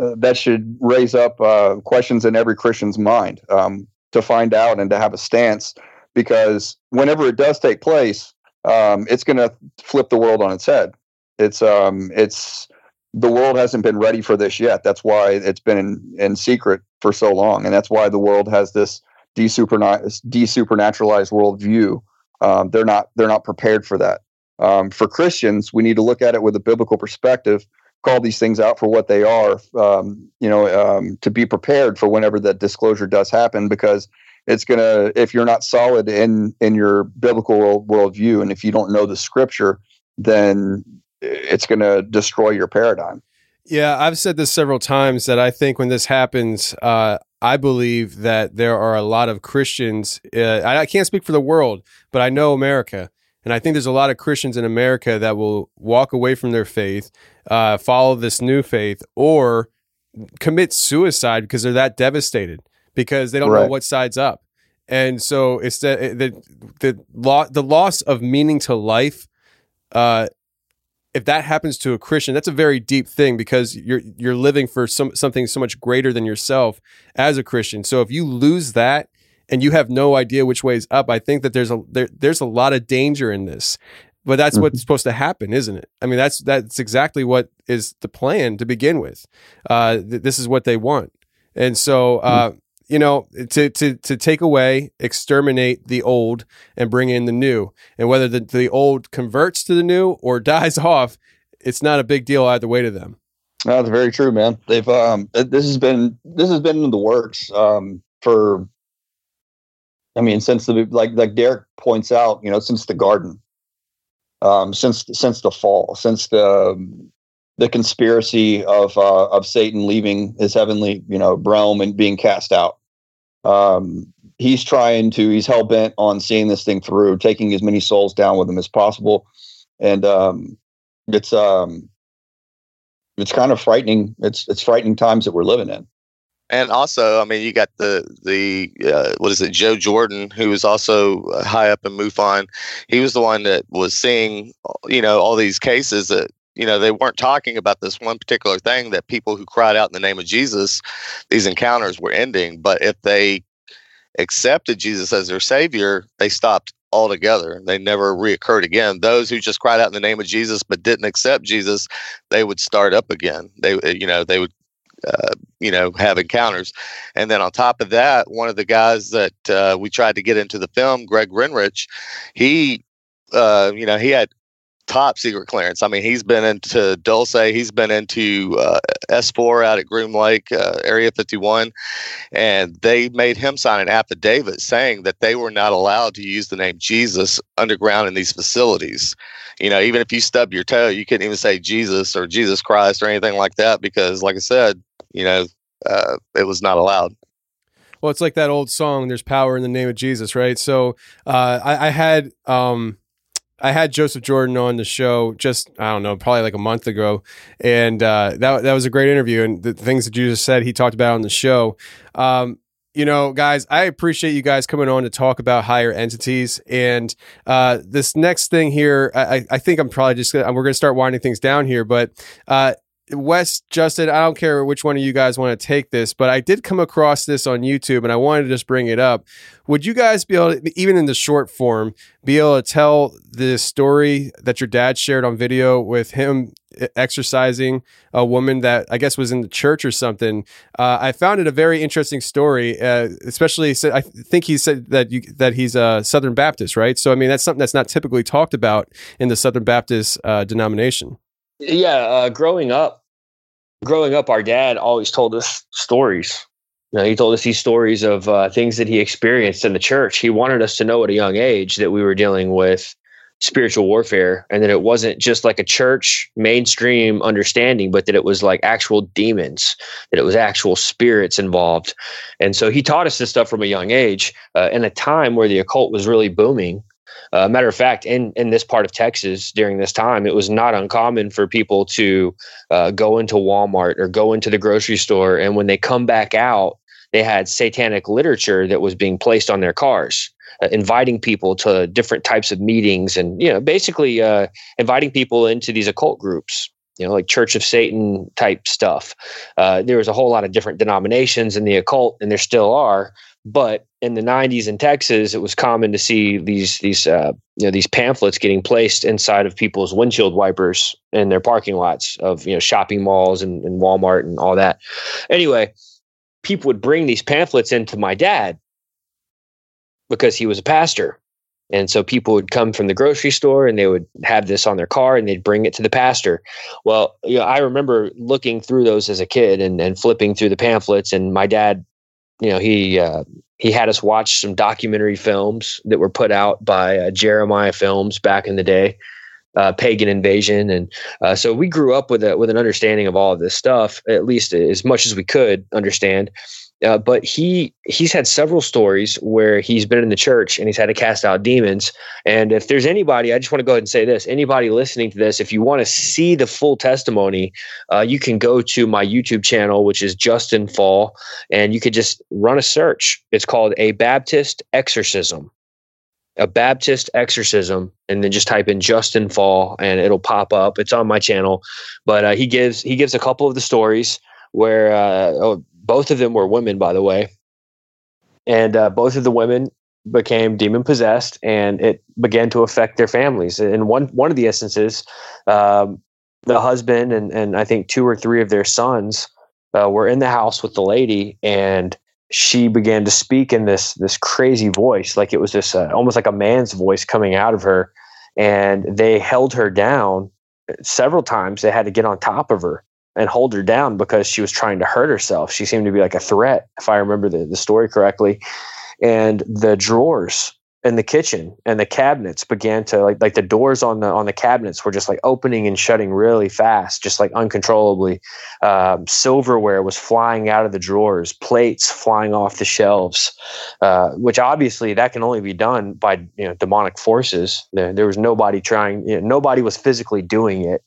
uh, that should raise up uh, questions in every Christian's mind um, to find out and to have a stance. Because whenever it does take place, um, it's going to flip the world on its head. It's um, it's the world hasn't been ready for this yet. That's why it's been in, in secret for so long, and that's why the world has this desupernaturalized worldview. Um, they're not they're not prepared for that. Um, for Christians, we need to look at it with a biblical perspective, call these things out for what they are. Um, you know, um, to be prepared for whenever that disclosure does happen, because it's gonna if you're not solid in in your biblical world, worldview, and if you don't know the scripture, then it's gonna destroy your paradigm. Yeah, I've said this several times that I think when this happens, uh, I believe that there are a lot of Christians. Uh, I, I, can't speak for the world, but I know America. And I think there's a lot of Christians in America that will walk away from their faith, uh, follow this new faith, or commit suicide because they're that devastated because they don't right. know what side's up. And so it's the the the, lo- the loss of meaning to life uh, if that happens to a Christian, that's a very deep thing because you're you're living for some something so much greater than yourself as a Christian. So if you lose that and you have no idea which way is up, I think that there's a there, there's a lot of danger in this. But that's mm-hmm. what's supposed to happen, isn't it? I mean, that's that's exactly what is the plan to begin with. Uh, th- this is what they want, and so uh, mm-hmm you know, to to to take away, exterminate the old and bring in the new. And whether the, the old converts to the new or dies off, it's not a big deal either way to them. That's very true, man. They've um this has been this has been in the works um for I mean since the like like Derek points out, you know, since the garden. Um since since the fall, since the the conspiracy of uh, of Satan leaving his heavenly you know realm and being cast out. Um, he's trying to he's hell bent on seeing this thing through, taking as many souls down with him as possible, and um, it's um, it's kind of frightening. It's it's frightening times that we're living in. And also, I mean, you got the the uh, what is it, Joe Jordan, who was also high up in MUFON. He was the one that was seeing, you know, all these cases that you know they weren't talking about this one particular thing that people who cried out in the name of jesus these encounters were ending. But if they accepted jesus as their savior they stopped altogether they never reoccurred again. Those who just cried out in the name of jesus but didn't accept jesus they would start up again. They you know they would uh, you know have encounters. And then on top of that one of the guys that uh, we tried to get into the film greg renrich he uh, you know he had top secret clearance. I mean, he's been into Dulce, he's been into uh, S4 out at Groom Lake, uh, Area 51, and they made him sign an affidavit saying that they were not allowed to use the name Jesus underground in these facilities. You know, even if you stub your toe, you couldn't even say Jesus or Jesus Christ or anything like that because, like I said, you know, uh, it was not allowed. Well, it's like that old song, There's Power in the Name of Jesus, right? So uh, I, I, had. Um, I had Joseph Jordan on the show just I don't know probably like a month ago, and uh, that that was a great interview. And the things that you just said, he talked about on the show. Um, you know, guys, I appreciate you guys coming on to talk about higher entities. And uh, this next thing here, I, I think I'm probably just gonna, we're going to start winding things down here, but. Uh, Wes, Justen, I don't care which one of you guys want to take this, but I did come across this on YouTube and I wanted to just bring it up. Would you guys be able to, even in the short form, be able to tell the story that your dad shared on video with him exercising a woman that I guess was in the church or something? Uh, I found it a very interesting story, uh, especially I think he said that you, that he's a Southern Baptist, right? So, I mean, that's something that's not typically talked about in the Southern Baptist uh, denomination. Yeah, uh, growing up, growing up, our dad always told us stories. You know, he told us these stories of uh, things that he experienced in the church. He wanted us to know at a young age that we were dealing with spiritual warfare and that it wasn't just like a church mainstream understanding but that it was like actual demons that it was actual spirits involved and so he taught us this stuff from a young age uh, in a time where the occult was really booming uh, matter of fact, in, in this part of Texas during this time, it was not uncommon for people to uh, go into Walmart or go into the grocery store. And when they come back out, they had satanic literature that was being placed on their cars uh, inviting people to different types of meetings and you know basically uh, inviting people into these occult groups you know like church of satan type stuff uh, there was a whole lot of different denominations in the occult and there still are but in the 90s in texas it was common to see these these uh, you know these pamphlets getting placed inside of people's windshield wipers in their parking lots of you know shopping malls and, and walmart and all that anyway people would bring these pamphlets into my dad because he was a pastor. And so people would come from the grocery store and they would have this on their car and they'd bring it to the pastor. Well, you know, I remember looking through those as a kid and, and flipping through the pamphlets. And my dad, you know, he uh, he had us watch some documentary films that were put out by uh, Jeremiah Films back in the day, uh, Pagan Invasion, and uh, so we grew up with a with an understanding of all of this stuff, at least as much as we could understand. Uh, but he he's had several stories where he's been in the church and he's had to cast out demons. And if there's anybody, I just want to go ahead and say this: anybody listening to this, if you want to see the full testimony, uh, you can go to my YouTube channel, which is Justen Faull, and you could just run a search. It's called a Baptist exorcism. A Baptist exorcism, and then just type in Justen Faull, and it'll pop up. It's on my channel, but uh, he gives he gives a couple of the stories where uh, oh, both of them were women, by the way. And uh, both of the women became demon possessed, and it began to affect their families. In one one of the instances, um, the husband and and I think two or three of their sons uh, were in the house with the lady, and she began to speak in this this crazy voice, like it was this uh, almost like a man's voice coming out of her, and they held her down several times. They had to get on top of her and hold her down because she was trying to hurt herself. She seemed to be like a threat, if I remember the, the story correctly. And the drawers in the kitchen and the cabinets began to like like the doors on the on the cabinets were just like opening and shutting really fast, just like uncontrollably. Um, silverware was flying out of the drawers, plates flying off the shelves, uh, which obviously that can only be done by you know demonic forces. There, there was nobody trying, you know, nobody was physically doing it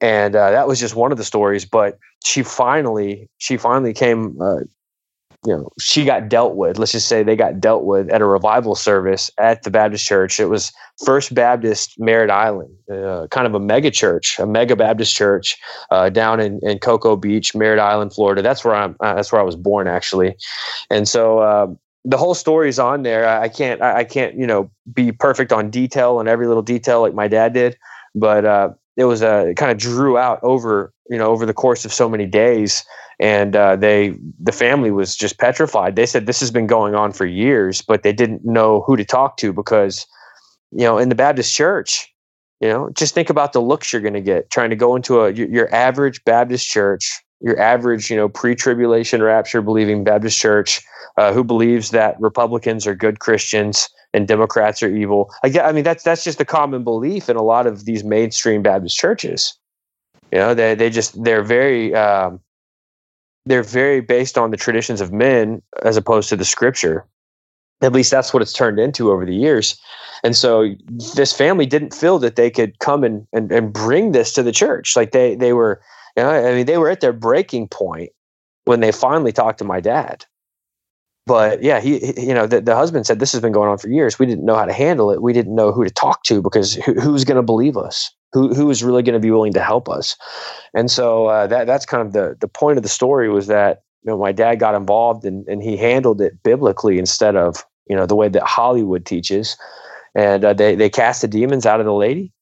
and uh, that was just one of the stories. But she finally, she finally came. Uh, you know, she got dealt with. Let's just say they got dealt with at a revival service at the Baptist Church. It was First Baptist Merritt Island, uh, kind of a mega church, a mega Baptist church uh, down in, in Cocoa Beach, Merritt Island, Florida. That's where I'm. Uh, that's where I was born, actually. And so um, the whole story is on there. I can't. I can't. You know, be perfect on detail and every little detail like my dad did. But uh, it was a it kind of drew out over you know over the course of so many days. And uh, they the family was just petrified. They said this has been going on for years but they didn't know who to talk to because you know in the baptist church you know just think about the looks you're going to get trying to go into a your average baptist church your average you know pre-tribulation rapture believing baptist church uh, who believes that republicans are good christians and Democrats are evil. I get, I mean, that's that's just a common belief in a lot of these mainstream Baptist churches. You know, they they just they're very um, they're very based on the traditions of men as opposed to the Scripture. At least that's what it's turned into over the years. And so this family didn't feel that they could come and, and, and bring this to the church. Like they they were, you know, I mean, they were at their breaking point when they finally talked to my dad but yeah, he, he you know, the, the, husband said this has been going on for years. We didn't know how to handle it. We didn't know who to talk to because who, who's going to believe us? Who who is really going to be willing to help us? And so uh, that that's kind of the the point of the story was that you know my dad got involved and and he handled it biblically instead of you know the way that Hollywood teaches. And uh, they they cast the demons out of the lady.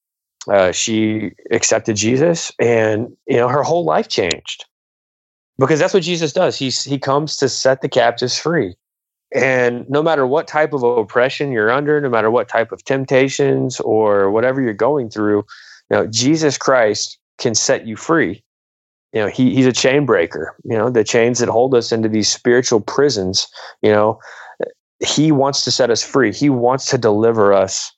Uh, she accepted Jesus, and you know her whole life changed because that's what Jesus does. He's he comes to set the captives free. And no matter what type of oppression you're under, no matter what type of temptations or whatever you're going through, you know, Jesus Christ can set you free. You know, he, he's a chain breaker. You know, the chains that hold us into these spiritual prisons, you know, he wants to set us free. He wants to deliver us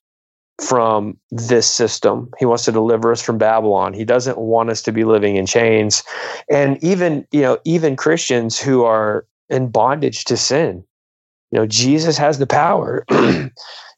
from this system. He wants to deliver us from Babylon. He doesn't want us to be living in chains. And even, you know, even Christians who are in bondage to sin. You know, Jesus has the power.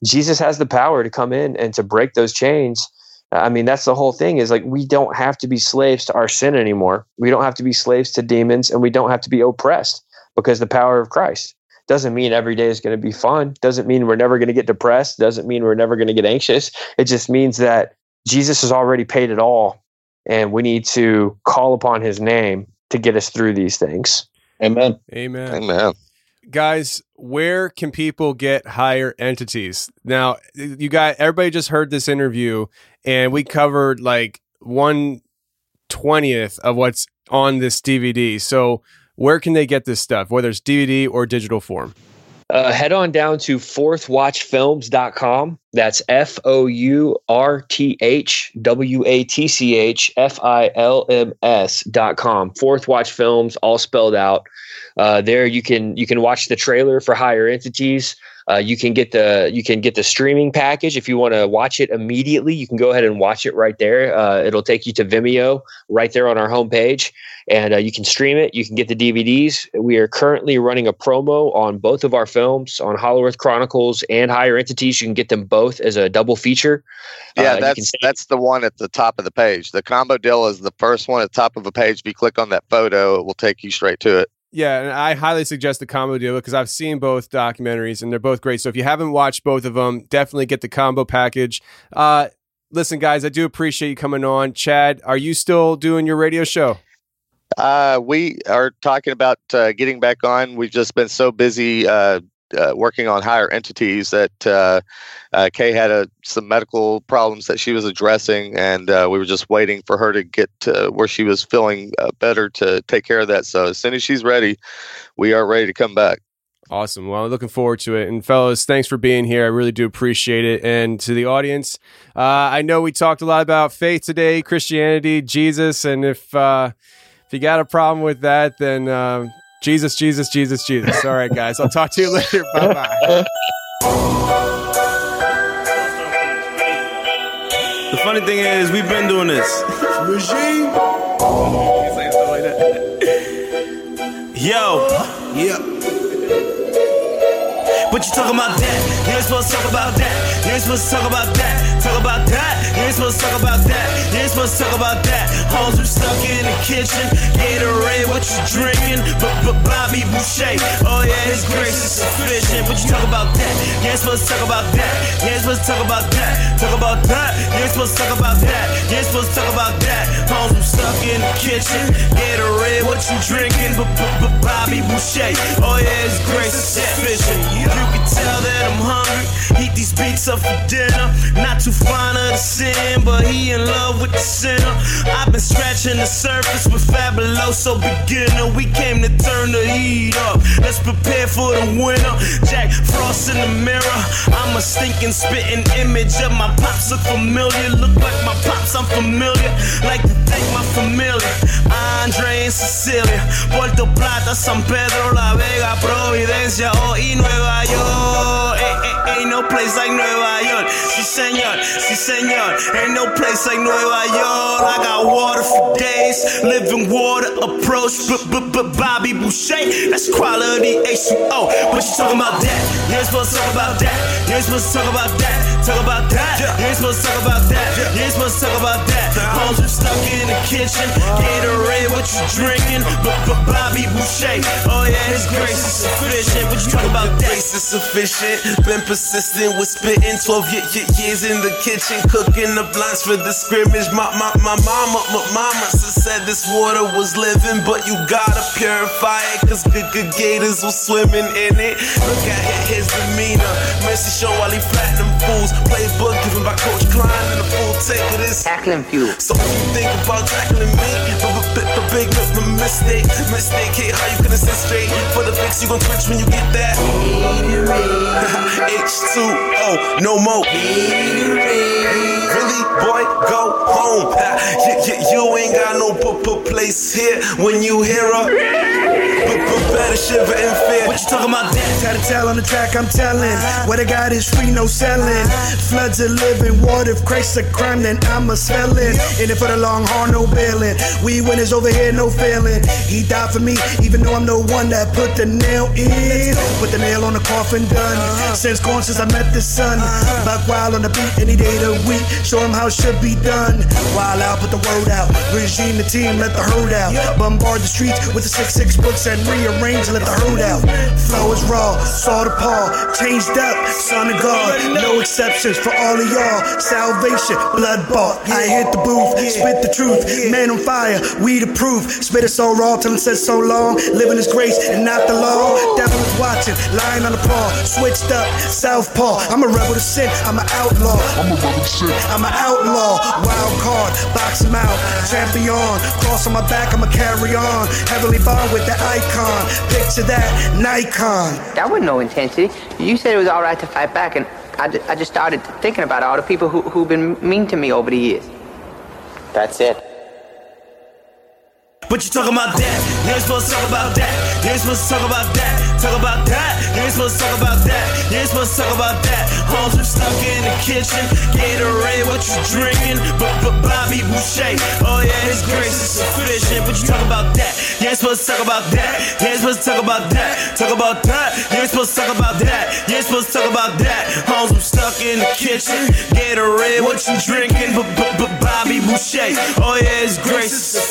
Jesus has the power to come in and to break those chains. I mean, that's the whole thing is like we don't have to be slaves to our sin anymore. We don't have to be slaves to demons and we don't have to be oppressed because the power of Christ doesn't mean every day is going to be fun. Doesn't mean we're never going to get depressed. Doesn't mean we're never going to get anxious. It just means that Jesus has already paid it all and we need to call upon his name to get us through these things. Amen. Amen. Amen. Guys, where can people get higher entities? Now, you got everybody just heard this interview, and we covered like one twentieth of what's on this DVD. So, where can they get this stuff, whether it's DVD or digital form? Uh, head on down to fourthwatchfilms.com. That's F O U R T H W A T C H F I L M S.com. Fourth Watch Films, all spelled out. Uh, there you can you can watch the trailer for higher entities. Uh, you can get the you can get the streaming package if you want to watch it immediately. You can go ahead and watch it right there. Uh, it'll take you to Vimeo right there on our homepage, and uh, you can stream it. You can get the DVDs. We are currently running a promo on both of our films, on Hollow Earth Chronicles and Higher Entities. You can get them both as a double feature. Yeah, Uh, you that's that's the one at the top of the page. The combo deal is the first one at the top of a page. If you click on that photo, it will take you straight to it. Yeah, and I highly suggest the combo deal because I've seen both documentaries and they're both great. So if you haven't watched both of them, definitely get the combo package. Uh, listen, guys, I do appreciate you coming on. Chad, are you still doing your radio show? Uh, we are talking about uh, getting back on. We've just been so busy uh, uh, working on higher entities that uh, uh, Kay had a, some medical problems that she was addressing, and uh, we were just waiting for her to get to where she was feeling uh, better to take care of that. So as soon as she's ready, we are ready to come back. Awesome. Well, I'm looking forward to it. And fellas, thanks for being here. I really do appreciate it. And to the audience, uh, I know we talked a lot about faith today, Christianity, Jesus, and if uh, if you got a problem with that, then um, Jesus, Jesus, Jesus, Jesus. All right, guys. I'll talk to you later. Bye bye. The funny thing is, we've been doing this. Regime. Yo. Yeah. You talking about that? You ain't supposed to talk about that. You ain't supposed to talk about that. Talk about that. You ain't supposed to talk about that. You ain't supposed to talk about that. Homes we stuck in the kitchen. Gatorade, what you drinking? But but Bobby Boucher. Oh yeah, his grace is sufficient. But you talk about that. You ain't supposed to talk about that. You ain't supposed to talk about that. Talk about that. You ain't supposed to talk about that. You ain't supposed to talk about that. Homes we stuck in the kitchen. Gatorade, what you drinking? But but Bobby Boucher. Oh yeah, his grace is sufficient. Tell that I'm hungry. Eat these beats up for dinner. Not too fond of the sin, but he in love with the sinner. I've been scratching the surface with Fabuloso beginner. We came to turn the heat up. Let's prepare for the winter. Jack Frost in the mirror. I'm a stinking, spitting image of my pops. Look familiar. Look like my pops. I'm familiar. Like to thank my familiar. Andre and Cecilia. Puerto Plata, San Pedro, La Vega, Providencia, oh, y Nueva York. Ain't, ain't, ain't no place like Nueva York. Sí, señor. Sí, señor. Ain't no place like Nueva York. I got water for days. Living water approach. But, but, but Bobby Boucher. That's quality H2O. What you talking about that? You ain't supposed to talk about that. You ain't supposed to talk about that. Talk about that. You ain't supposed to talk about that. You ain't supposed to talk about that. Homes we stuck in the kitchen. Gatorade, what you drinking? Bobby Boucher. Oh yeah, his grace is sufficient. What you talking about that? Grace is sufficient. Been persistent with spitting 12 y- y- years in the kitchen, cooking the blinds for the scrimmage. My my my mama, my mama said this water was living, but you gotta purify it, cause good good gators was swimming in it. Look at his demeanor. Mercy show while he them fools. Playbook given by Coach Klein and the full take of this. Tackling fuel. So if you think about tackling me, but but but but big mi- mi- mistake, mistake. Hey, how you gonna sit straight for the fix? You gon' twitch when you get that. H2O, no more. Really, boy, go home. You, you, you ain't got no p- p- place here when you hear a b- b- better shiver in fear. What you talking about that? Gotta tell on the track, I'm telling. What I got is free, no selling. Floods of living water. If Christ's a crime, then I'm a felon. In it for the long haul, no bailing. We winners over here, no failing. He died for me, even though I'm the one that put the nail in. Put the nail on the coffin, done. Since gone since I met the sun. Buck wild on the beat any day of the week. Show him how it should be done. Wild out, put the word out. Regime the team, let the herd out. Bombard the streets with the six six books and rearrange, let the herd out. Flow is raw, saw the paw, changed up, son of God. No exceptions for all of y'all. Salvation, blood bought. I hit the booth, spit the truth. Man on fire, we the proof. Spit it so raw till it says so long. Living His grace and not the law. Devil is watching, lying on the paw. Switched up, southpaw. I'm a rebel to sin, I'm an outlaw. I'm a rebel to sin. I'm an outlaw. Wild card, box him out. Champion, cross on my back, I'ma carry on. Heavenly bond with the icon. Picture that, Nikon. That wasn't no intensity. You said it was all right to fight back, and I, I just started thinking about all the people who, who've been mean to me over the years. That's it. But you talking about that? You ain't supposed to talk about that. You ain't supposed to talk about that. Talk about that. Ain't supposed to talk about that. You ain't supposed to talk about that. Homes are stuck in the kitchen. Gatorade, what you drinking? But but Bobby Boucher. Oh yeah, his grace is sufficient. What you talk about that? You ain't supposed to talk about that. You ain't supposed to talk about that. Talk about that. You ain't supposed to talk about that. You ain't supposed to talk about that. Homes are stuck in the kitchen. Gatorade, what you drinking? But but but Bobby Boucher. Oh yeah, his grace is